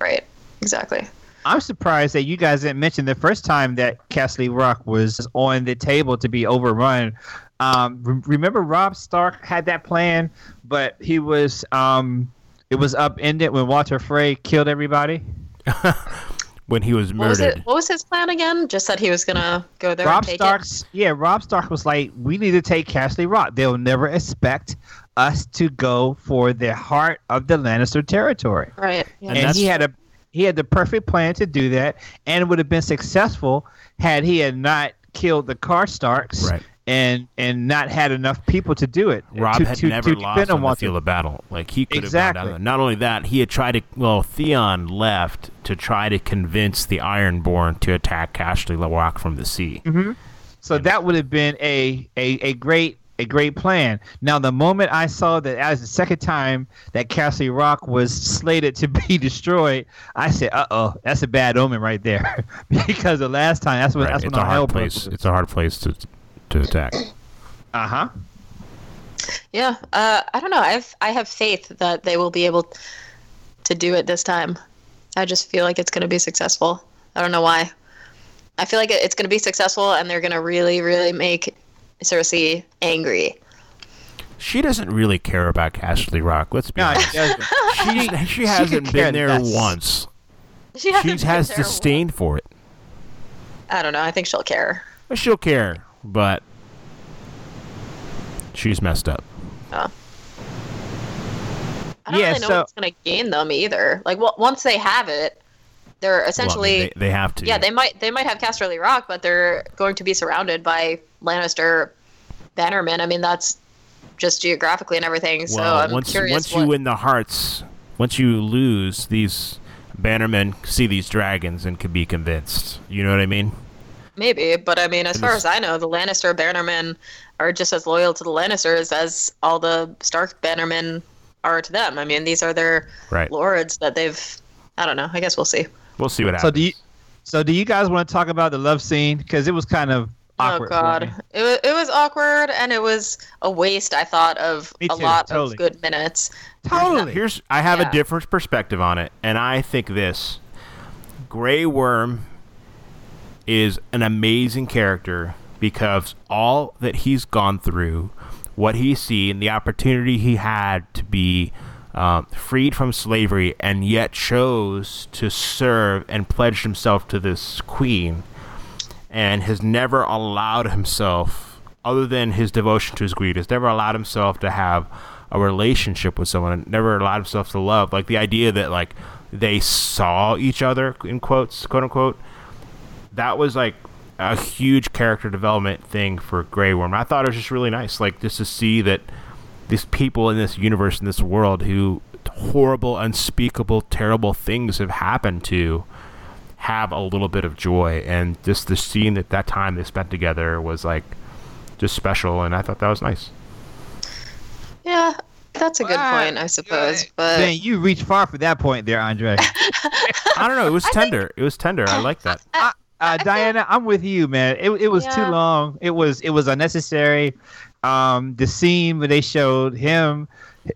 Right. Exactly. I'm surprised that you guys didn't mention the first time that Casterly Rock was on the table to be overrun. Um, re- remember, Robb Stark had that plan, but he was um, it was upended when Walder Frey killed everybody. when he was What was murdered. it? What was his plan again? Just that he was gonna go there Robb and take Stark's yeah, Robb Stark was like, we need to take Castle Rock. They'll never expect us to go for the heart of the Lannister territory. Right. Yeah. And and he had a he had the perfect plan to do that, and it would have been successful had he had not killed the Karstarks Right. And and not had enough people to do it. Robb to, had to, never to lost on the field of battle. Like he could have Exactly. gone down. Not only that, he had tried to. Well, Theon left to try to convince the Ironborn to attack Casterly Rock from the sea. So that would have been a, a, a great a great plan. Now the moment I saw that as the second time that Castle Rock was slated to be destroyed, I said, "Uh oh, that's a bad omen right there," because the last time that's when Right. that's It's when a hard place. It's a hard place to to attack. Uh huh. Yeah, uh, I don't know. I've I have faith that they will be able to do it this time. I just feel like it's going to be successful. I don't know why. I feel like it's going to be successful, and they're going to really, really make Cersei angry. She doesn't really care about Casterly Rock. Let's be No, honest. it doesn't. She hasn't could care been there less. once. She hasn't She has there disdain for it. I don't know. I think she'll care. But she'll care, but she's messed up. Ah. I don't Yeah, really know so- what's going to gain them either. Like, well, once they have it, they're Well, I mean, essentially they, they have to. yeah. They might they might have Casterly Rock, but they're going to be surrounded by Lannister bannermen. I mean, that's just geographically and everything. So well, I'm once curious. once what, you win the hearts, once you lose, these bannermen see these dragons and can be convinced. You know what I mean? Maybe, but I mean, as far as I know, the Lannister bannermen are just as loyal to the Lannisters as all the Stark bannermen are to them. I mean, these are their Right. lords that they've. I don't know. I guess we'll see. We'll see what happens. So do you? So do you guys want to talk about the love scene? Because it was kind of oh, awkward. oh God, it was it was awkward and it was a waste. I thought of Me a lot totally. of good minutes. Totally. Here's I have Yeah. a different perspective on it, and I think this Grey Worm is an amazing character because all that he's gone through, what he's seen, the opportunity he had to be um, freed from slavery, and yet chose to serve and pledged himself to this queen, and has never allowed himself, other than his devotion to his greed, has never allowed himself to have a relationship with someone, never allowed himself to love. Like the idea that like they saw each other in quotes, quote unquote, that was like a huge character development thing for Grey Worm. I thought it was just really nice, like just to see that these people in this universe in this world who horrible, unspeakable, terrible things have happened to have a little bit of joy, and just the scene at that time they spent together was like just special, and I thought that was nice. Yeah, that's a good Wow. point, I suppose. But Man, you reached far for that point there, Andre. I don't know, it was tender. it was tender. I like that. Uh, Diana, I'm with you, man. It, it was too long. It was it was unnecessary. Um, the scene where they showed him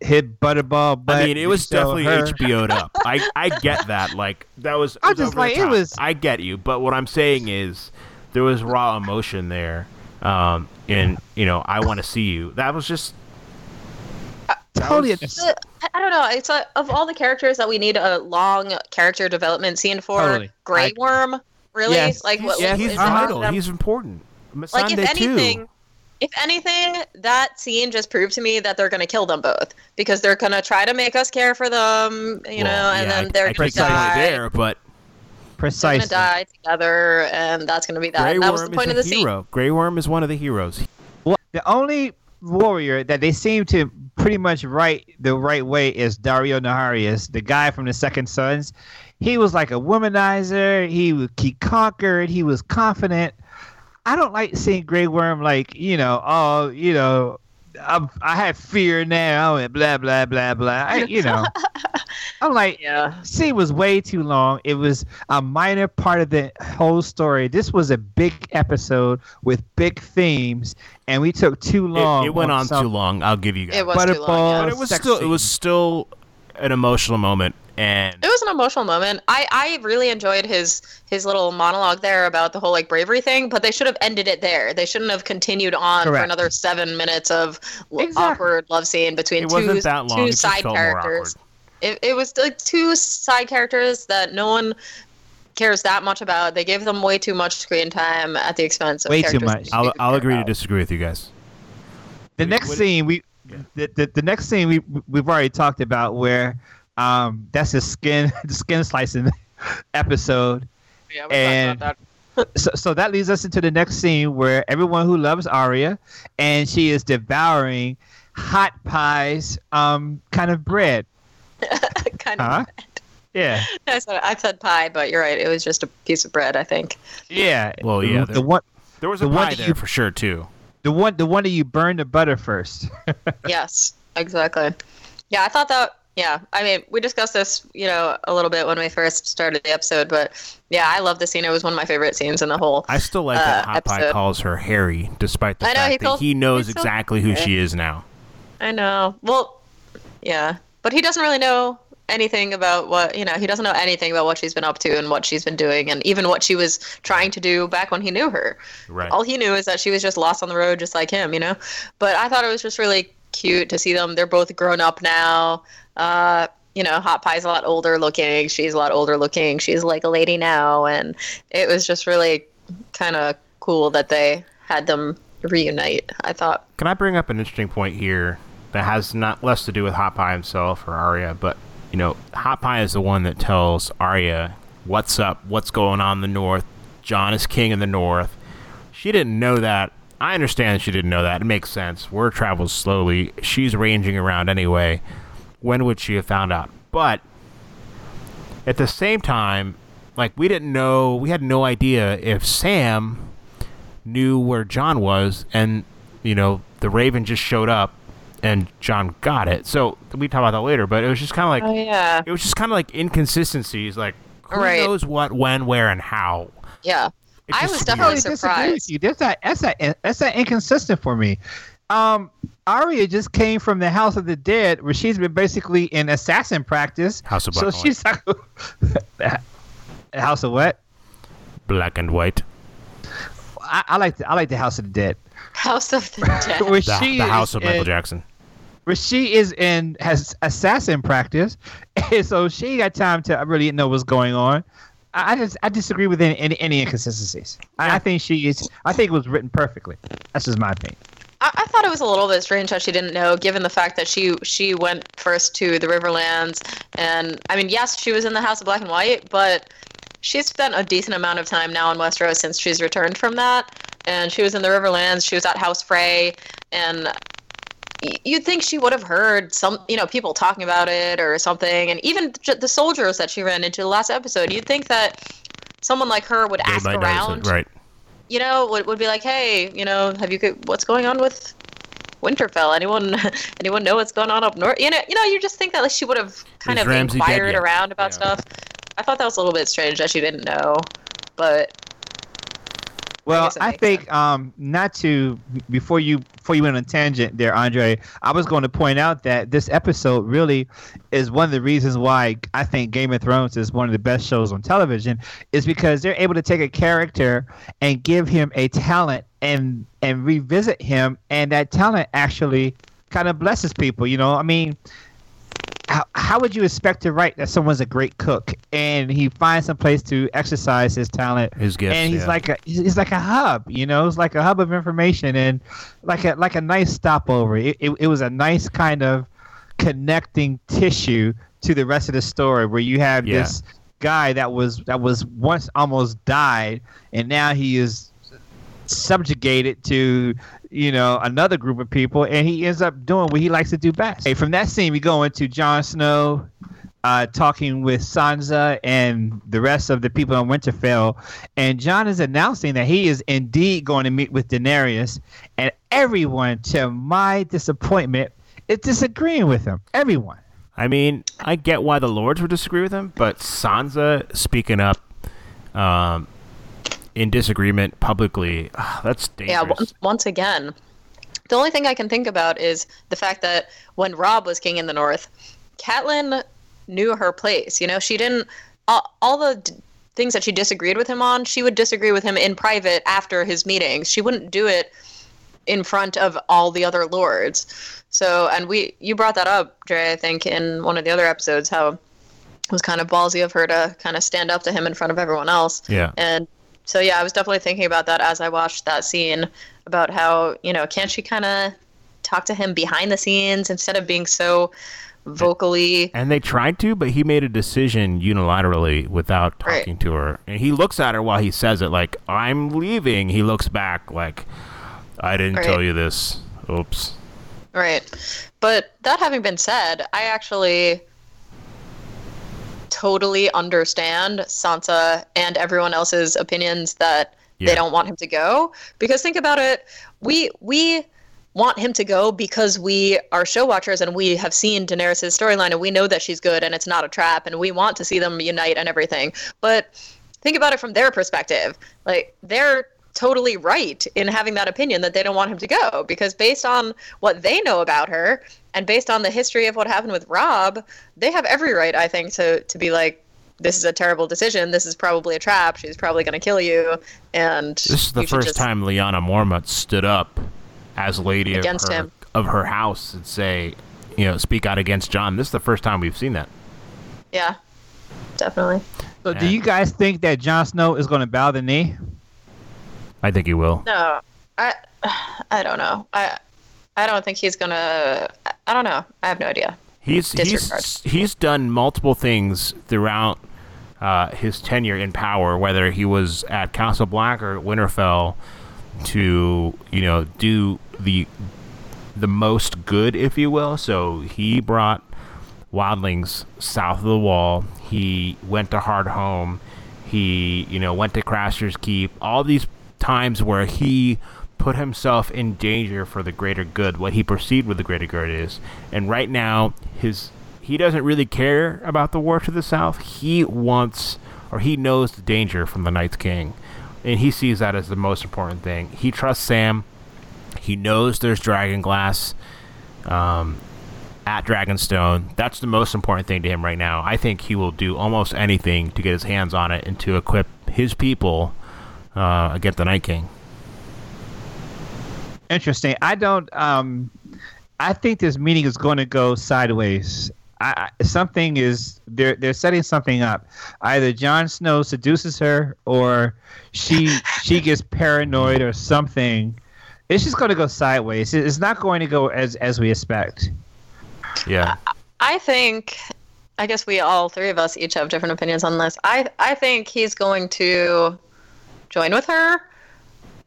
hit Butterball, but I mean, it was definitely her- HBO'd up. I, I get that. Like that was. I'm just like, it was- I get you, but what I'm saying is, there was raw emotion there, um, and you know, I want to see you. That was just Totally was- I I don't know. It's like of all the characters that we need a long character development scene for. Totally. Grey I- Worm, really? Yes. Like what? Yes, he's is it vital. He's important. like if anything, too. if anything, that scene just proved to me that they're gonna kill them both because they're gonna try to make us care for them, you know, and yeah, then I- they're I gonna think that's die. there, but They're Precisely. gonna die together, and that's gonna be that. Grey And that was the point of a the scene. Grey Worm is one of the heroes. Well, the only warrior that they seem to pretty much right the right way is Daario Naharis, the guy from the Second Sons. He was like a womanizer. He he conquered. He was confident. I don't like seeing Grey Worm like you know, oh, you know, I'm, I have fear now and blah blah blah blah. I, you know, I'm like, Yeah. scene was way too long. It was a minor part of the whole story. This was a big episode with big themes, and we took too long. it went on some too long. I'll give you guys. It was too long. Yeah. but it was sex still it was still an emotional moment, and It was an emotional moment. I, I really enjoyed his his little monologue there about the whole like bravery thing, but they should have ended it there. They shouldn't have continued on for another seven minutes of Exactly. awkward love scene between it two that long. two It side characters. It, it was like two side characters that no one cares that much about. They gave them way too much screen time at the expense of Way too much. I'll, I'll care agree to disagree with you guys. the next what- scene we Yeah. the, the, the next scene we we've already talked about where um that's the skin the skin slicing episode Yeah, we and- about that. so, so that leads us into the next scene where everyone who loves Arya and she is devouring hot pies um kind of bread kind of. huh yeah I said, I said pie, but you're right. It was just a piece of bread, I think. yeah Well, yeah, the, there- one There was a The one pie that there you- for sure too. the one the one that you burned the butter first Yes, exactly. Yeah, I thought that. Yeah, I mean, we discussed this, you know, a little bit when we first started the episode, but yeah, I love the scene. It was one of my favorite scenes in the whole. I still like that Uh, episode. calls her Arry, despite the I know, fact he that calls- he knows exactly who she is now. I know. Well, yeah, but he doesn't really know anything about what you know. He doesn't know anything about what she's been up to and what she's been doing, and even what she was trying to do back when he knew her. Right. All he knew is that she was just lost on the road, just like him, you know. But I thought it was just really cute to see them. They're both grown up now. Uh, you know, Hot Pie's a lot older looking. She's a lot older looking. She's like a lady now, and it was just really kind of cool that they had them reunite. I thought. Can I bring up an interesting point here that has not less to do with Hot Pie himself or Arya, but you know, Hot Pie is the one that tells Arya what's up, what's going on in the North. Jon is king in the North. She didn't know that. I understand she didn't know that. It makes sense. Word travels slowly. She's ranging around anyway. When would she have found out? But at the same time, like we didn't know, we had no idea if Sam knew where Jon was, and you know the Raven just showed up, and Jon got it. So we talk about that later, but it was just kind of like Oh yeah, it was just kind of like inconsistencies, like who Right. knows what, when, where, and how. yeah. I was definitely disagree with surprised. you. That's that. That's that. That's that inconsistent for me. Um, Arya just came from the House of the Dead, where she's been basically in assassin practice. House of so Black and she's like, House of what? black and white. I, I like the I like the House of the Dead, House of the Dead. where The, she the house of Michael in- Jackson. where she is in has assassin practice, and so she got time to really know what's going on. I, I just I disagree with any any, any inconsistencies. I, I think she is. I think it was written perfectly. That's just my opinion. Thought it was a little bit strange that she didn't know, given the fact that she she went first to the Riverlands, and I mean, yes, she was in the House of Black and White, but she's spent a decent amount of time now in Westeros since she's returned from that, and she was in the Riverlands. She was at House Frey, and you'd think she would have heard some, you know, people talking about it or something, and even the soldiers that she ran into the last episode. You'd think that someone like her would They ask around it, right? you know, would, would be like, hey, you know, have you what's going on with Winterfell? Anyone anyone know what's going on up north? You know, you know, you just think that like, she would have kind Is of Ramsay inquired around about Yeah. stuff. I thought that was a little bit strange that she didn't know, but Well, guess it I, makes think um, not to before you before you went on a tangent there, Andre. I was going to point out that this episode really is one of the reasons why I think Game of Thrones is one of the best shows on television, is because they're able to take a character and give him a talent and and revisit him, and that talent actually kind of blesses people. You know, I mean. How, how would you expect to write that someone's a great cook and he finds some place to exercise his talent His gifts. and he's yeah. like a he's like a hub, you know, it's like a hub of information and like a like a nice stopover. It, it, it was a nice kind of connecting tissue to the rest of the story where you have Yeah. this guy that was that was once almost died and now he is subjugated to you know, another group of people, and he ends up doing what he likes to do best. Hey, from that scene, we go into Jon Snow uh, talking with Sansa and the rest of the people in Winterfell, and Jon is announcing that he is indeed going to meet with Daenerys, and everyone, to my disappointment, is disagreeing with him. Everyone. I mean, I get why the lords would disagree with him, but Sansa speaking up um, in disagreement publicly, ah, that's dangerous. Yeah, once, once again. The only thing I can think about is the fact that when Robb was king in the north, Catelyn knew her place. You know, she didn't all, all the d- things that she disagreed with him on, she would disagree with him in private after his meetings. She wouldn't do it in front of all the other lords. So, and we you brought that up, Dre, I think in one of the other episodes how it was kind of ballsy of her to kind of stand up to him in front of everyone else. Yeah. And so yeah, I was definitely thinking about that as I watched that scene about how, you know, can't she kind of talk to him behind the scenes instead of being so vocally And they tried to, but he made a decision unilaterally without Right. talking to her. And he looks at her while he says it, like, I'm leaving. He looks back, like, I didn't Right. tell you this. Oops. Right. But that having been said, I actually totally understand Sansa and everyone else's opinions that Yeah. they don't want him to go because think about it, we we want him to go because we are show watchers and we have seen Daenerys' storyline and we know that she's good and it's not a trap and we want to see them unite and everything. But think about it from their perspective. Like they're totally right in having that opinion that they don't want him to go because based on what they know about her and based on the history of what happened with Robb, they have every right, I think, to to be like, this is a terrible decision. This is probably a trap. She's probably going to kill you. And This is the first just- time Lyanna Mormont stood up as lady of her, him. of her house and say, you know, speak out against Jon. This is the first time we've seen that. Yeah, definitely. So, do you guys think that Jon Snow is going to bow the knee? I think he will. No, I, I don't know. I, I don't think he's gonna. I don't know. I have no idea. He's Disregard. he's he's done multiple things throughout uh, his tenure in power, whether he was at Castle Black or Winterfell, to you know do the the most good, if you will. So he brought wildlings south of the wall. He went to Hardhome. He you know went to Craster's Keep. All these times where he put himself in danger for the greater good, what he perceived with the greater good is. And right now, his he doesn't really care about the war to the south. He wants or he knows the danger from the Night's King. And he sees that as the most important thing. He trusts Sam. He knows there's dragon glass um, at Dragonstone. That's the most important thing to him right now. I think he will do almost anything to get his hands on it and to equip his people uh, against the Night King. Interesting. I don't. Um, I think this meeting is going to go sideways. I, I, something is they're they're setting something up. Either Jon Snow seduces her, or she she gets paranoid, or something. It's just going to go sideways. It's not going to go as as we expect. Yeah. I think. I guess we all three of us each have different opinions on this. I I think he's going to join with her,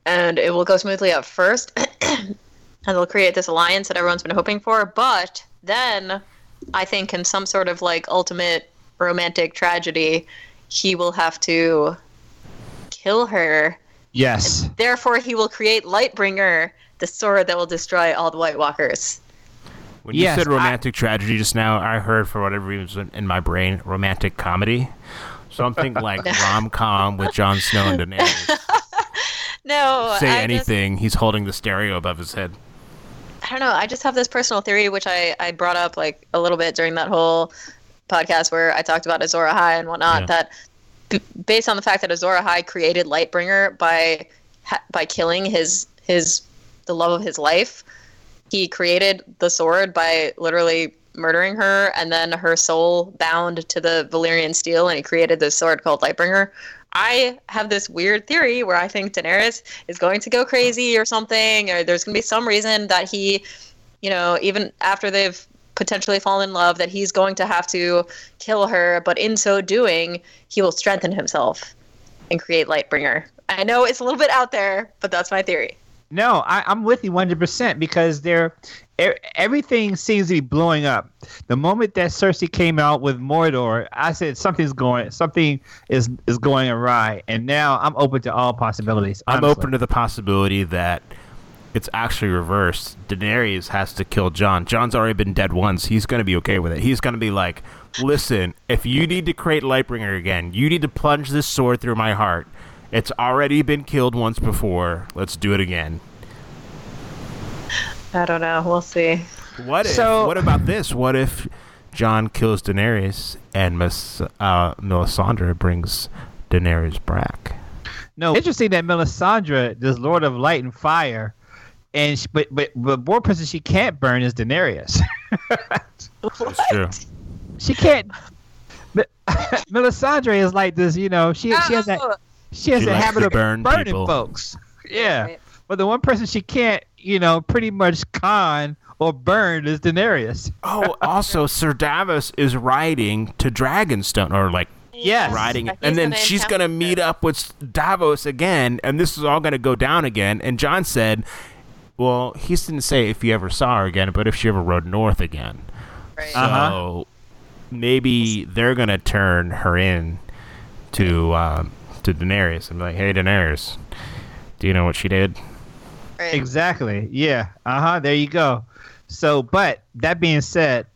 and it will go smoothly at first, and they'll create this alliance that everyone's been hoping for. But then, I think in some sort of like ultimate romantic tragedy, he will have to kill her. Yes. Therefore, he will create Lightbringer, the sword that will destroy all the White Walkers. When you Yes, said I- romantic tragedy just now, I heard for whatever reason in my brain romantic comedy. Something like rom com with Jon Snow and Daenerys. No, Say I just- anything. He's holding the stereo above his head. I don't know. I just have this personal theory, which I, I brought up like a little bit during that whole podcast where I talked about Azor Ahai and whatnot. Yeah. That b- based on the fact that Azor Ahai created Lightbringer by ha- by killing his his the love of his life, he created the sword by literally murdering her, and then her soul bound to the Valyrian steel, and he created this sword called Lightbringer. I have this weird theory where I think Daenerys is going to go crazy or something, or there's going to be some reason that he, you know, even after they've potentially fallen in love, that he's going to have to kill her, but in so doing, he will strengthen himself and create Lightbringer. I know it's a little bit out there, but that's my theory. No, I, I'm with you 100% because they're e- everything seems to be blowing up. The moment that Cersei came out with Mordor, I said something's going, something is is going awry, and now I'm open to all possibilities. I'm open to the possibility that it's actually reversed. Daenerys has to kill Jon. Jon's already been dead once. He's going to be okay with it. He's going to be like, listen, if you need to create Lightbringer again, you need to plunge this sword through my heart. It's already been killed once before. Let's do it again. I don't know. We'll see. What if? So- what about this? What if Jon kills Daenerys and Miss uh, Melisandre brings Daenerys back? No, interesting that Melisandre, this Lord of Light and Fire, and she, but but but one person she can't burn is Daenerys. That's true. she can't. Melisandre is like this, you know. She she has that Oh, she has She a habit of burn burning people. folks. Yeah, right. but the one person she can't, you know, pretty much con or burn is Daenerys. Oh, also, Sir Davos is riding to Dragonstone, or like Yes. riding, He's and then gonna she's gonna meet up with Davos again, and this is all gonna go down again. And Jon said, "Well, he didn't say if you ever saw her again, but if she ever rode north again." Right. So Uh-huh. maybe they're gonna turn her in to um, to Daenerys and be like, "Hey, Daenerys, do you know what she did?" Right. Exactly. Yeah. Uh huh. There you go. So, but that being said,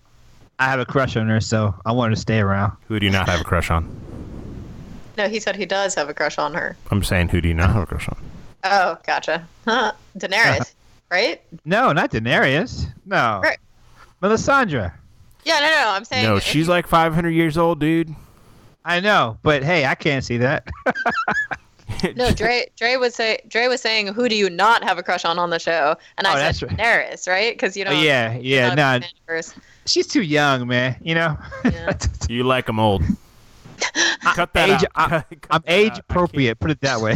I have a crush on her, so I want her to stay around. Who do you not have a crush on? No, he said he does have a crush on her. I'm saying, who do you not have a crush on? Oh, gotcha. Huh. Daenerys, right? No, not Daenerys. No. Right. Melisandre. Yeah, no, no. I'm saying No, she's like 500 years old, dude. I know, but hey, I can't see that. No, Dre. Dre was say. Dre was saying, "Who do you not have a crush on on the show?" And I Oh, said that's right. Daenerys, right? Because you know. Oh, yeah, yeah, nah. She's too young, man. You know. Yeah. You like them old. Cut that age, out. I, Cut- cut I'm that age out. Appropriate. Put it that way.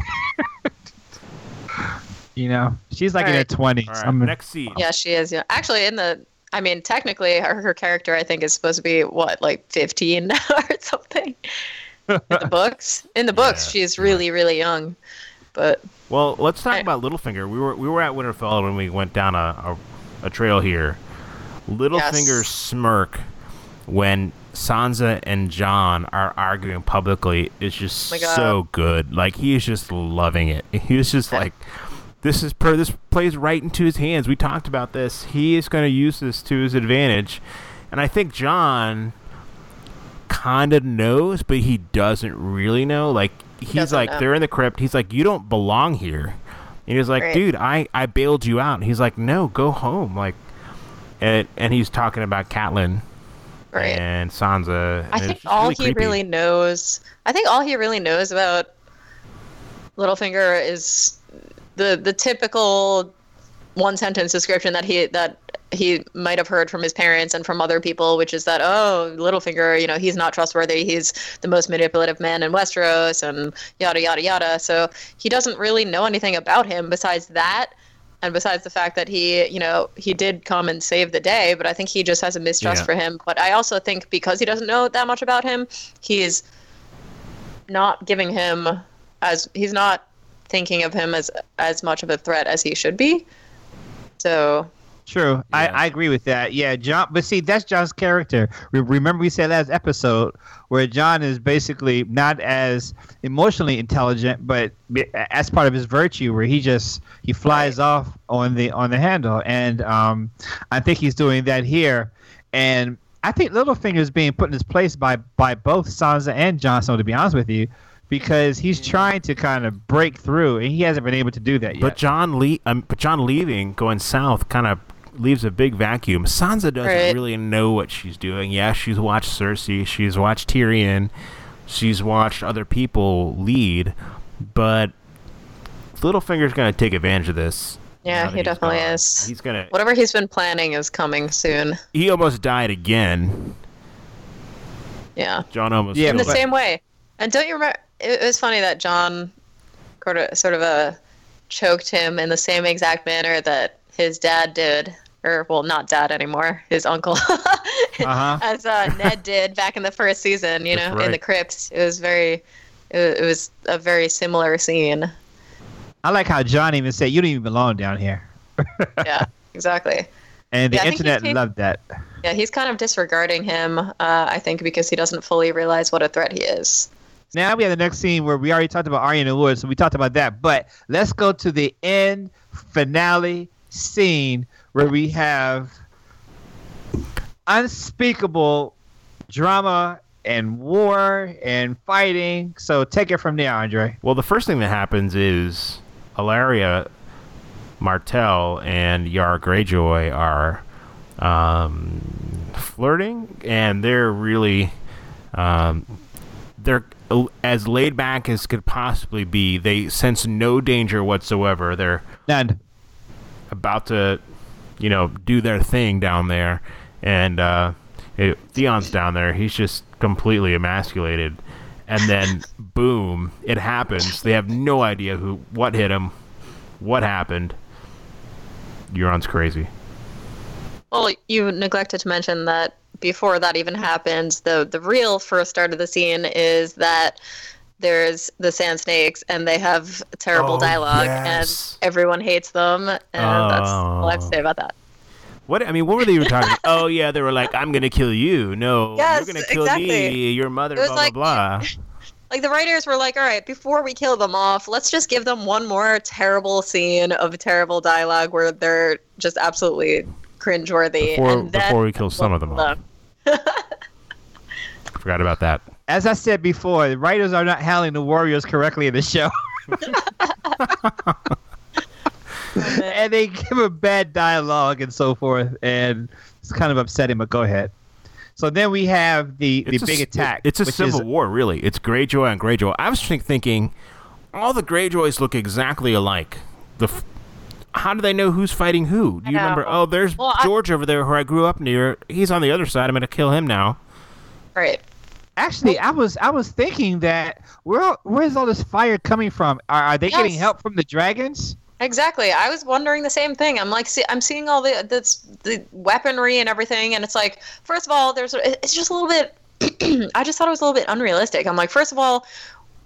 you know, she's like in her twenties. can't. All right, I'm next scene. Yeah, she is. Yeah, actually, in the. I mean, technically, her, her character, I think, is supposed to be what, like 15 now or something. In the books, in the books, Yeah, she's really, really young. But Well, let's talk I- about Littlefinger. We were we were at Winterfell when we went down a, a, a trail here. Littlefinger's Yes. smirk when Sansa and Jon are arguing publicly is just Oh so good. Like he is just loving it. He is just like this is per this plays right into his hands. We talked about this. He is going to use this to his advantage. And I think Jon kind of knows, but he doesn't really know. Like he's Doesn't like know. they're in the crypt. He's like, you don't belong here. And he's like, Right. dude, I I bailed you out. And he's like, no, go home. Like, and and he's talking about Catelyn right. and Sansa. and I think all really he creepy. really knows. I think all he really knows about Littlefinger is the the typical one sentence description that he that he might have heard from his parents and from other people, which is that oh, Littlefinger, you know, he's not trustworthy. He's the most manipulative man in Westeros, and yada yada yada. So he doesn't really know anything about him besides that. And besides the fact that he, you know, he did come and save the day, but I think he just has a mistrust Yeah. for him. But I also think because he doesn't know that much about him, he's not giving him as he's not thinking of him as as much of a threat as he should be. So True. I, Yeah. I agree with that. Yeah, Jon. But see, that's Jon's character. Re- remember, we said last episode where Jon is basically not as emotionally intelligent, but as part of his virtue, where he just he flies off on the on the handle, and um, I think he's doing that here. And I think Littlefinger is being put in his place by by both Sansa and Jon Snow. To be honest with you. Because he's trying to kind of break through, and he hasn't been able to do that yet. But Jon le- um, but John leaving, going south, kind of leaves a big vacuum. Sansa doesn't Right. really know what she's doing. Yeah, she's watched Cersei, she's watched Tyrion, she's watched other people lead, but Littlefinger's going to take advantage of this. Yeah, he he's definitely gone. is. He's gonna. whatever he's been planning is coming soon. He almost died again. Yeah. Jon almost. Yeah, in the killed- but- same way. And don't you remember? It, it was funny that Jon sort of, sort of uh, choked him in the same exact manner that his dad did, or well, not dad anymore, his uncle, Uh-huh. as uh, Ned did back in the first season. You know, That's in the right. crypt. It was very, it, it was a very similar scene. I like how Jon even said, "You don't even belong down here," yeah, exactly. and the Yeah, internet loved that. Yeah, he's kind of disregarding him. Uh, I think because he doesn't fully realize what a threat he is. Now we have the next scene where we already talked about Arya and the woods, so we talked about that. But let's go to the end finale scene where we have unspeakable drama and war and fighting. So take it from there, Andre. Well, the first thing that happens is Ellaria Martell and Yara Greyjoy are um, flirting, and they're really um, they're as laid back as could possibly be. They sense no danger whatsoever. They're None. about to, you know, do their thing down there, and uh, it, Theon's down there. He's just completely emasculated, and then boom, it happens. They have no idea who, what hit him, what happened. Euron's crazy. Well, you neglected to mention that before that even happens, the the real first start of the scene is that there's the sand snakes and they have terrible Oh, dialogue yes. and everyone hates them and that's all I have to say oh. about that. What I mean, what were they even talking? oh yeah, they were like, "I'm gonna kill you." No, Yes, you're gonna kill exactly. me. Your mother. Blah like- blah blah. Like the writers were like, all right, before we kill them off, let's just give them one more terrible scene of terrible dialogue where they're just absolutely cringeworthy. Before, and then before we kill some of them off. Forgot about that. As I said before, the writers are not handling the Warriors correctly in the show. and they give a bad dialogue and so forth, and it's kind of upsetting. But go ahead. So then we have the the It's a big s- attack. It's a which civil is- war, really. It's Greyjoy on Greyjoy. I was think- thinking, all the Greyjoys look exactly alike. The f- how do they know who's fighting who? Do you remember? Oh, there's Well, I- George over there, who I grew up near. He's on the other side. I'm gonna kill him now. Right. Actually, I was I was thinking that where where's all this fire coming from? Are, are they getting help from the dragons? Exactly. I was wondering the same thing. I'm like, see, I'm seeing all the this, the weaponry and everything, and it's like, first of all, there's it's just a little bit. I just thought it was a little bit unrealistic. I'm like, first of all,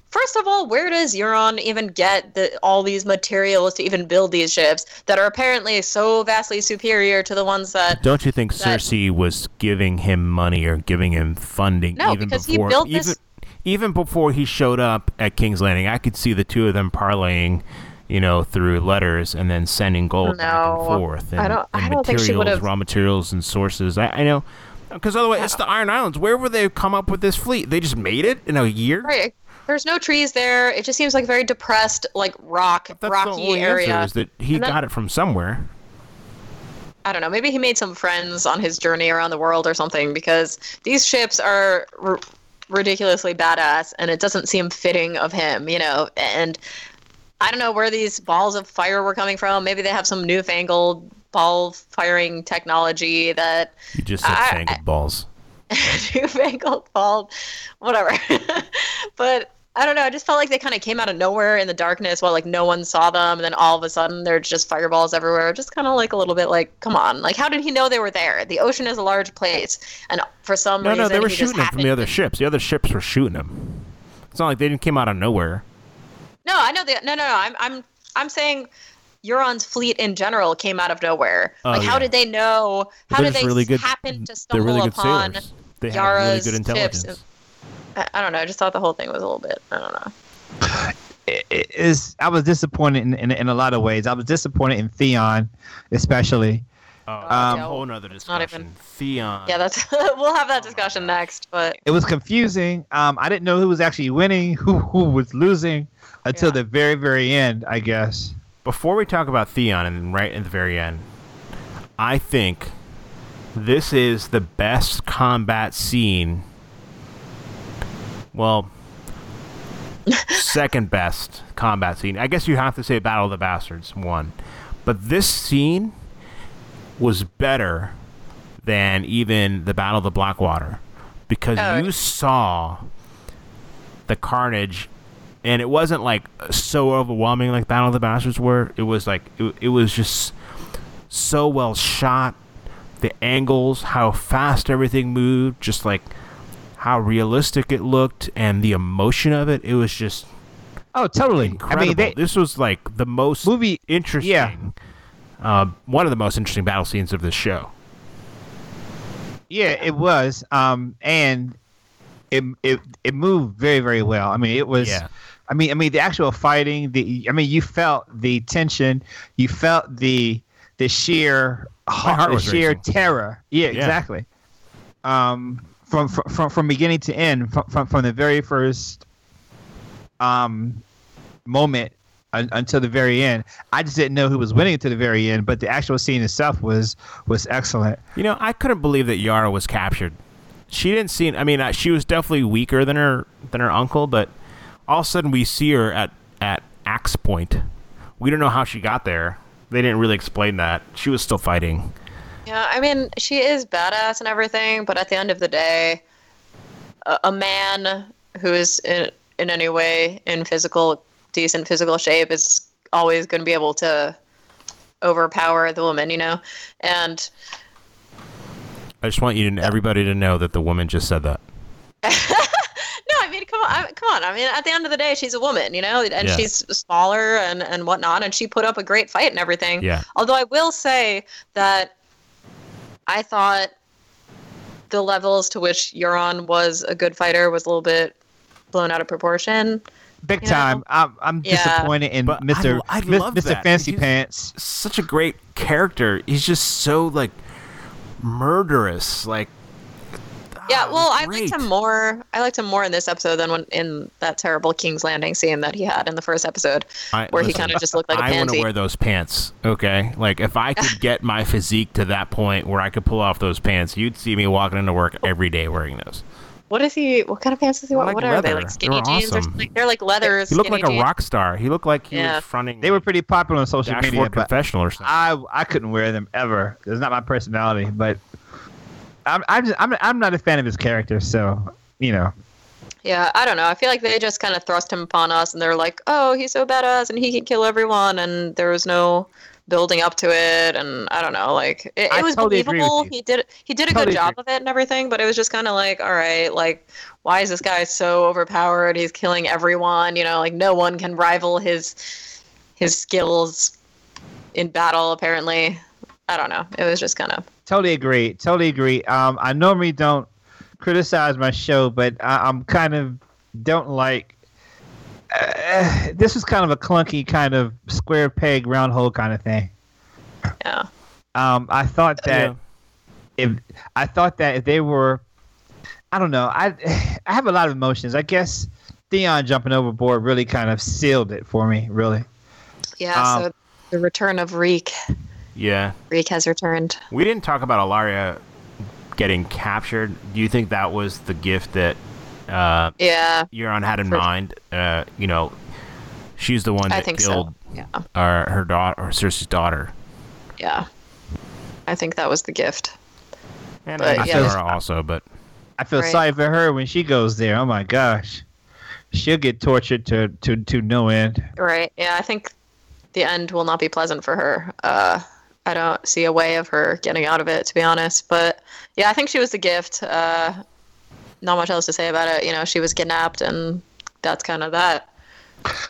first of all, where does Euron even get the, all these materials to even build these ships that are apparently so vastly superior to the ones that? Don't you think That- Cersei was giving him money or giving him funding No, even because he before built even this- even before he showed up at King's Landing? I could see the two of them parlaying, you know, through letters and then sending gold back and forth and, I don't- I don't think she raw materials and sources. I, I know. Because otherwise, it's the Iron Islands. Where would they come up with this fleet? They just made it in a year. Right. There's no trees there. It just seems like a very depressed, like rock, That's the rocky only area. answer is that he got it from somewhere. I don't know. Maybe he made some friends on his journey around the world or something because these ships are r- ridiculously badass and it doesn't seem fitting of him, you know. And I don't know where these balls of fire were coming from. Maybe they have some newfangled ball firing technology that You just said I- fangled balls. newfangled ball, whatever. but I don't know. I just felt like they kind of came out of nowhere in the darkness while like no one saw them, and then all of a sudden there's just fireballs everywhere. Just kind of like a little bit like, come on, like how did he know they were there? The ocean is a large place, and for some No, reason no, they were shooting them from the other ships. The other ships were shooting them. It's not like they didn't came out of nowhere. No, I know that. No, no, no. I'm, I'm, I'm saying. Euron's fleet in general came out of nowhere. Oh, like, how did they know? How did they really good. happen to stumble really good upon sailors. They have really Yara's good intelligence. ships? I, I don't know. I just thought the whole thing was a little bit. I don't know. it it is I was disappointed in, in, in a lot of ways. I was disappointed in Theon, especially. Oh, Um, that's a whole nother not discussion. even- Theon. Yeah, that's. we'll have that discussion next. But It was confusing. Um, I didn't know who was actually winning, who who was losing, until Yeah. the very very end. I guess. Before we talk about Theon and right at the very end, I think this is the best combat scene. Well, second best combat scene. I guess you have to say Battle of the Bastards one. But this scene was better than even the Battle of the Blackwater because Oh. you saw the carnage and it wasn't like so overwhelming like Battle of the Bastards were. It was like it, it was just so well shot. The angles, how fast everything moved, just like how realistic it looked, and the emotion of it. It was just Oh, totally. incredible. I mean, they, this was like the most movie. interesting. yeah. Uh, one of the most interesting battle scenes of this show. Yeah, it was. Um, and it it it moved very very well. I mean, it was. Yeah. I mean, I mean the actual fighting. The I mean, you felt the tension. You felt the the sheer heart the sheer racing. terror. Yeah, Yeah. exactly. Um, from from from, beginning to end, from, from from the very first um moment un, until the very end. I just didn't know who was winning to the very end, but the actual scene itself was was excellent. You know, I couldn't believe that Yara was captured. She didn't seem. I mean, uh, she was definitely weaker than her than her uncle, but all of a sudden we see her at at axe point. We don't know how she got there. They didn't really explain that. She was still fighting. Yeah, I mean, she is badass and everything, but at the end of the day, a, a man who is in, in any way in physical, decent physical shape is always going to be able to overpower the woman, you know? And I just want you to everybody to know that the woman just said that. no, I mean, come on, I, come on. I mean, at the end of the day, she's a woman, you know, and Yeah. she's smaller and and whatnot, and she put up a great fight and everything. Yeah. Although I will say that I thought the levels to which Euron was a good fighter was a little bit blown out of proportion. Big time. know? I'm I'm Yeah. disappointed in But Mr. lo- I love Mr. that. Fancy He's- Pants. Such a great character. He's just so like murderous. Like Yeah, ah, well, I liked him more. I liked him more in this episode than when in that terrible King's Landing scene that he had in the first episode, I- where he kind of just looked like a I want to wear those pants. Okay, like if I could get my physique to that point where I could pull off those pants, you'd see me walking into work every day wearing those. What is he? What kind of pants does he wear? Like what are they like skinny They were jeans or awesome. something? They're like leather. He looked like skinny a jeans. rock star. He looked like he Yeah. was fronting. They were pretty popular on social Dashboard media, but Confessional or something. I I couldn't wear them ever. It's not my personality, but I'm I'm just, I'm I'm not a fan of his character, so you know. Yeah, I don't know. I feel like they just kind of thrust him upon us, and they're like, "Oh, he's so badass, and he can kill everyone," and there was no building up to it, and I don't know. Like it, it was totally believable. He did he did a Totally good job agree. of it and everything, but it was just kind of like, all right, like why is this guy so overpowered? He's killing everyone. You know, like no one can rival his his skills in battle. Apparently, I don't know. It was just kind of Totally agree. Totally agree. Um, I normally don't criticize my show, but I, I'm kind of don't like. Uh, this was kind of a clunky, kind of square peg, round hole kind of thing. yeah. Um, I thought that Yeah. if I thought that if they were, I don't know, I I have a lot of emotions. I guess Theon jumping overboard really kind of sealed it for me. Really, Yeah. Um, so the return of Reek. Yeah, Reek has returned. we didn't talk about Ellaria getting captured. Do you think that was the gift that uh, Yeah. Euron had in For- mind? Uh, you know, she's the one I that think killed so. Yeah. our, her daughter, or Cersei's daughter. Yeah. I think that was the gift. And But, I yeah. Yara also, but I feel Right. sorry for her when she goes there. Oh my gosh, she'll get tortured to to to no end. Right. Yeah, I think the end will not be pleasant for her. Uh I don't see a way of her getting out of it to be honest. But yeah, I think she was the gift. Uh not much else to say about it. You know, she was kidnapped and that's kind of that.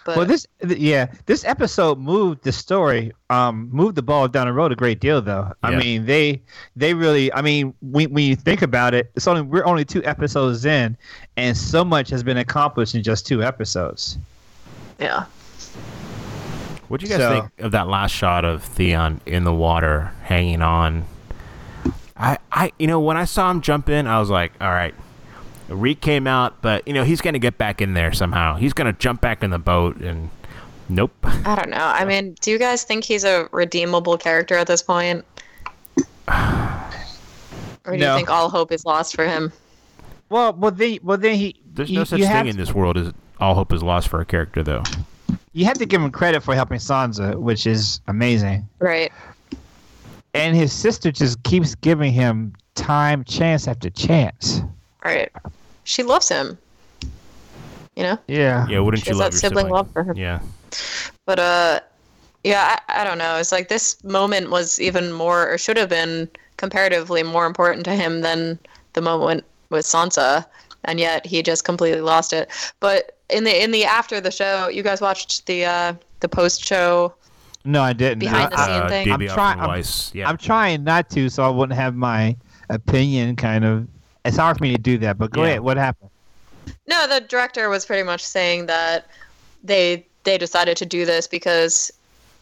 But well, this yeah, this episode moved the story, um, moved the ball down the road a great deal. Though I Yeah. mean, they they really, I mean, when when you think about it, it's only we're only two episodes in, and so much has been accomplished in just two episodes. yeah. What do you guys So- think of that last shot of Theon in the water hanging on? I, I, you know, when I saw him jump in, I was like, all right. Reek came out, but you know he's gonna get back in there somehow. He's gonna jump back in the boat, and nope. I don't know. I mean, do you guys think he's a redeemable character at this point? Or do No. you think all hope is lost for him? Well, well, then, well, then he. There's you, no such thing have, in this world as all hope is lost for a character, though. You have to give him credit for helping Sansa, which is amazing. Right. And his sister just keeps giving him time, chance after chance. Right. She loves him. You know? Yeah. Yeah, wouldn't She you love that your sibling sibling? love for her? Yeah, But uh yeah, I, I don't know. It's like this moment was even more or should have been comparatively more important to him than the moment with Sansa, and yet he just completely lost it. But in the in the after the show, you guys watched the uh, the post show No, I didn't. behind the I, scene uh, thing. Davey I'm trying- I'm- yeah. I'm trying not to, so I wouldn't have my opinion. Kind of. It's hard for me to do that. But go Yeah. ahead. What happened? No, the director was pretty much saying that they they decided to do this because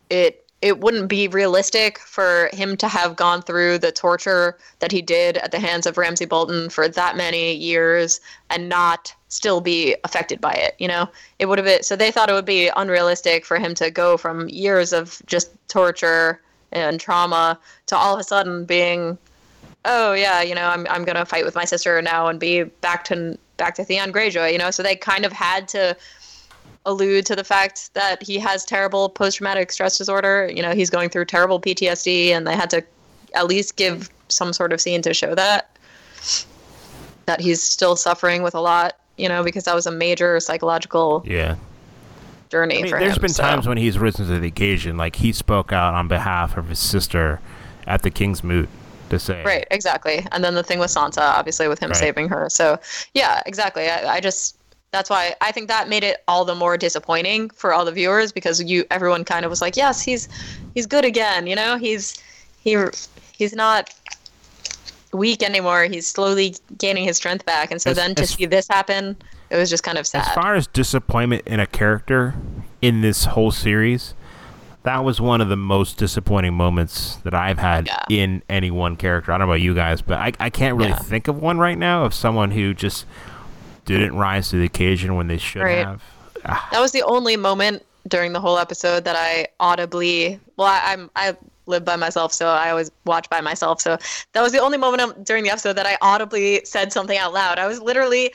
it it wouldn't be realistic for him to have gone through the torture that he did at the hands of Ramsay Bolton for that many years and not still be affected by it. You know, it would have been so they thought it would be unrealistic for him to go from years of just torture and trauma to all of a sudden being oh yeah, you know, I'm I'm gonna fight with my sister now and be back to back to Theon Greyjoy, you know. So they kind of had to allude to the fact that he has terrible post traumatic stress disorder. You know, he's going through terrible PTSD, and they had to at least give some sort of scene to show that that he's still suffering with a lot. You know, because that was a major psychological yeah. journey I mean, for there's him. been so- times when he's risen to the occasion, like he spoke out on behalf of his sister at the King's Moot to say, Right, exactly. And then the thing with Sansa, obviously, with him Right. saving her. So, yeah, exactly. I, I just that's why I think that made it all the more disappointing for all the viewers because you everyone kind of was like, yes, he's he's good again. You know, he's he he's not weak anymore. He's slowly gaining his strength back. And so As- then to as- see this happen, it was just kind of sad. As far as disappointment in a character in this whole series, that was one of the most disappointing moments that I've had Yeah. in any one character. I don't know about you guys, but I, I can't really Yeah. think of one right now of someone who just didn't rise to the occasion when they should Right. have. that was the only moment during the whole episode that I audibly well I, I'm I live by myself so I always watch by myself so that was the only moment during the episode that I audibly said something out loud I was literally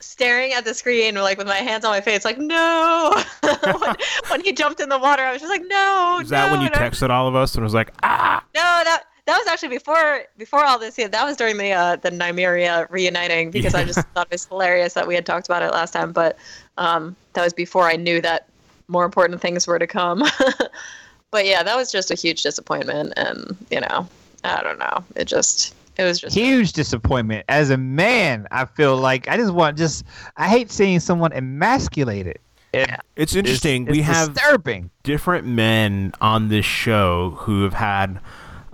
staring at the screen like with my hands on my face like no when, when he jumped in the water I was just like no Was that when you no. texted all of us and was like, ah? no that that was actually before before all this. Yeah, that was during the uh, the Nymeria reuniting because I just thought it was hilarious that we had talked about it last time. But um, that was before I knew that more important things were to come. but yeah, that was just a huge disappointment, and you know, I don't know. It just it was just Huge disappointment. As a man, I feel like I just want just I hate seeing someone emasculated. It, It's interesting. It's, we it's have disturbing. different men on this show who have had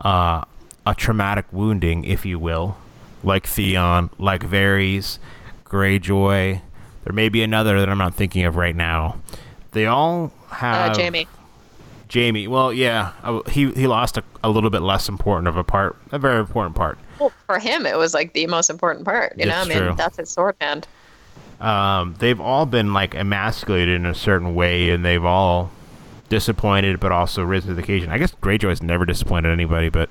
uh, a traumatic wounding, if you will, like Theon, like Varys, Greyjoy. There may be another that I'm not thinking of right now. They all have uh, Jaime. Jaime. Well, yeah, uh, he he lost a, a little bit less important of a part, a very important part. Well, for him, it was like the most important part. You know, I That's mean, true. that's his sword hand. um, they've all been like emasculated in a certain way, and they've all disappointed, but also risen to the occasion. I guess Greyjoy's never disappointed anybody, but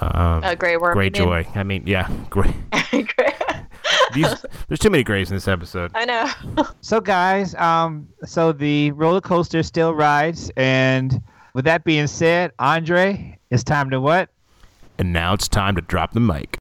Uh, Grey Worm. you? Greyjoy. I mean, yeah, Grey. Grey- These, there's too many Greys in this episode. I know. So guys, um, so the roller coaster still rides, and with that being said, Andre, it's time to what? And now it's time to drop the mic.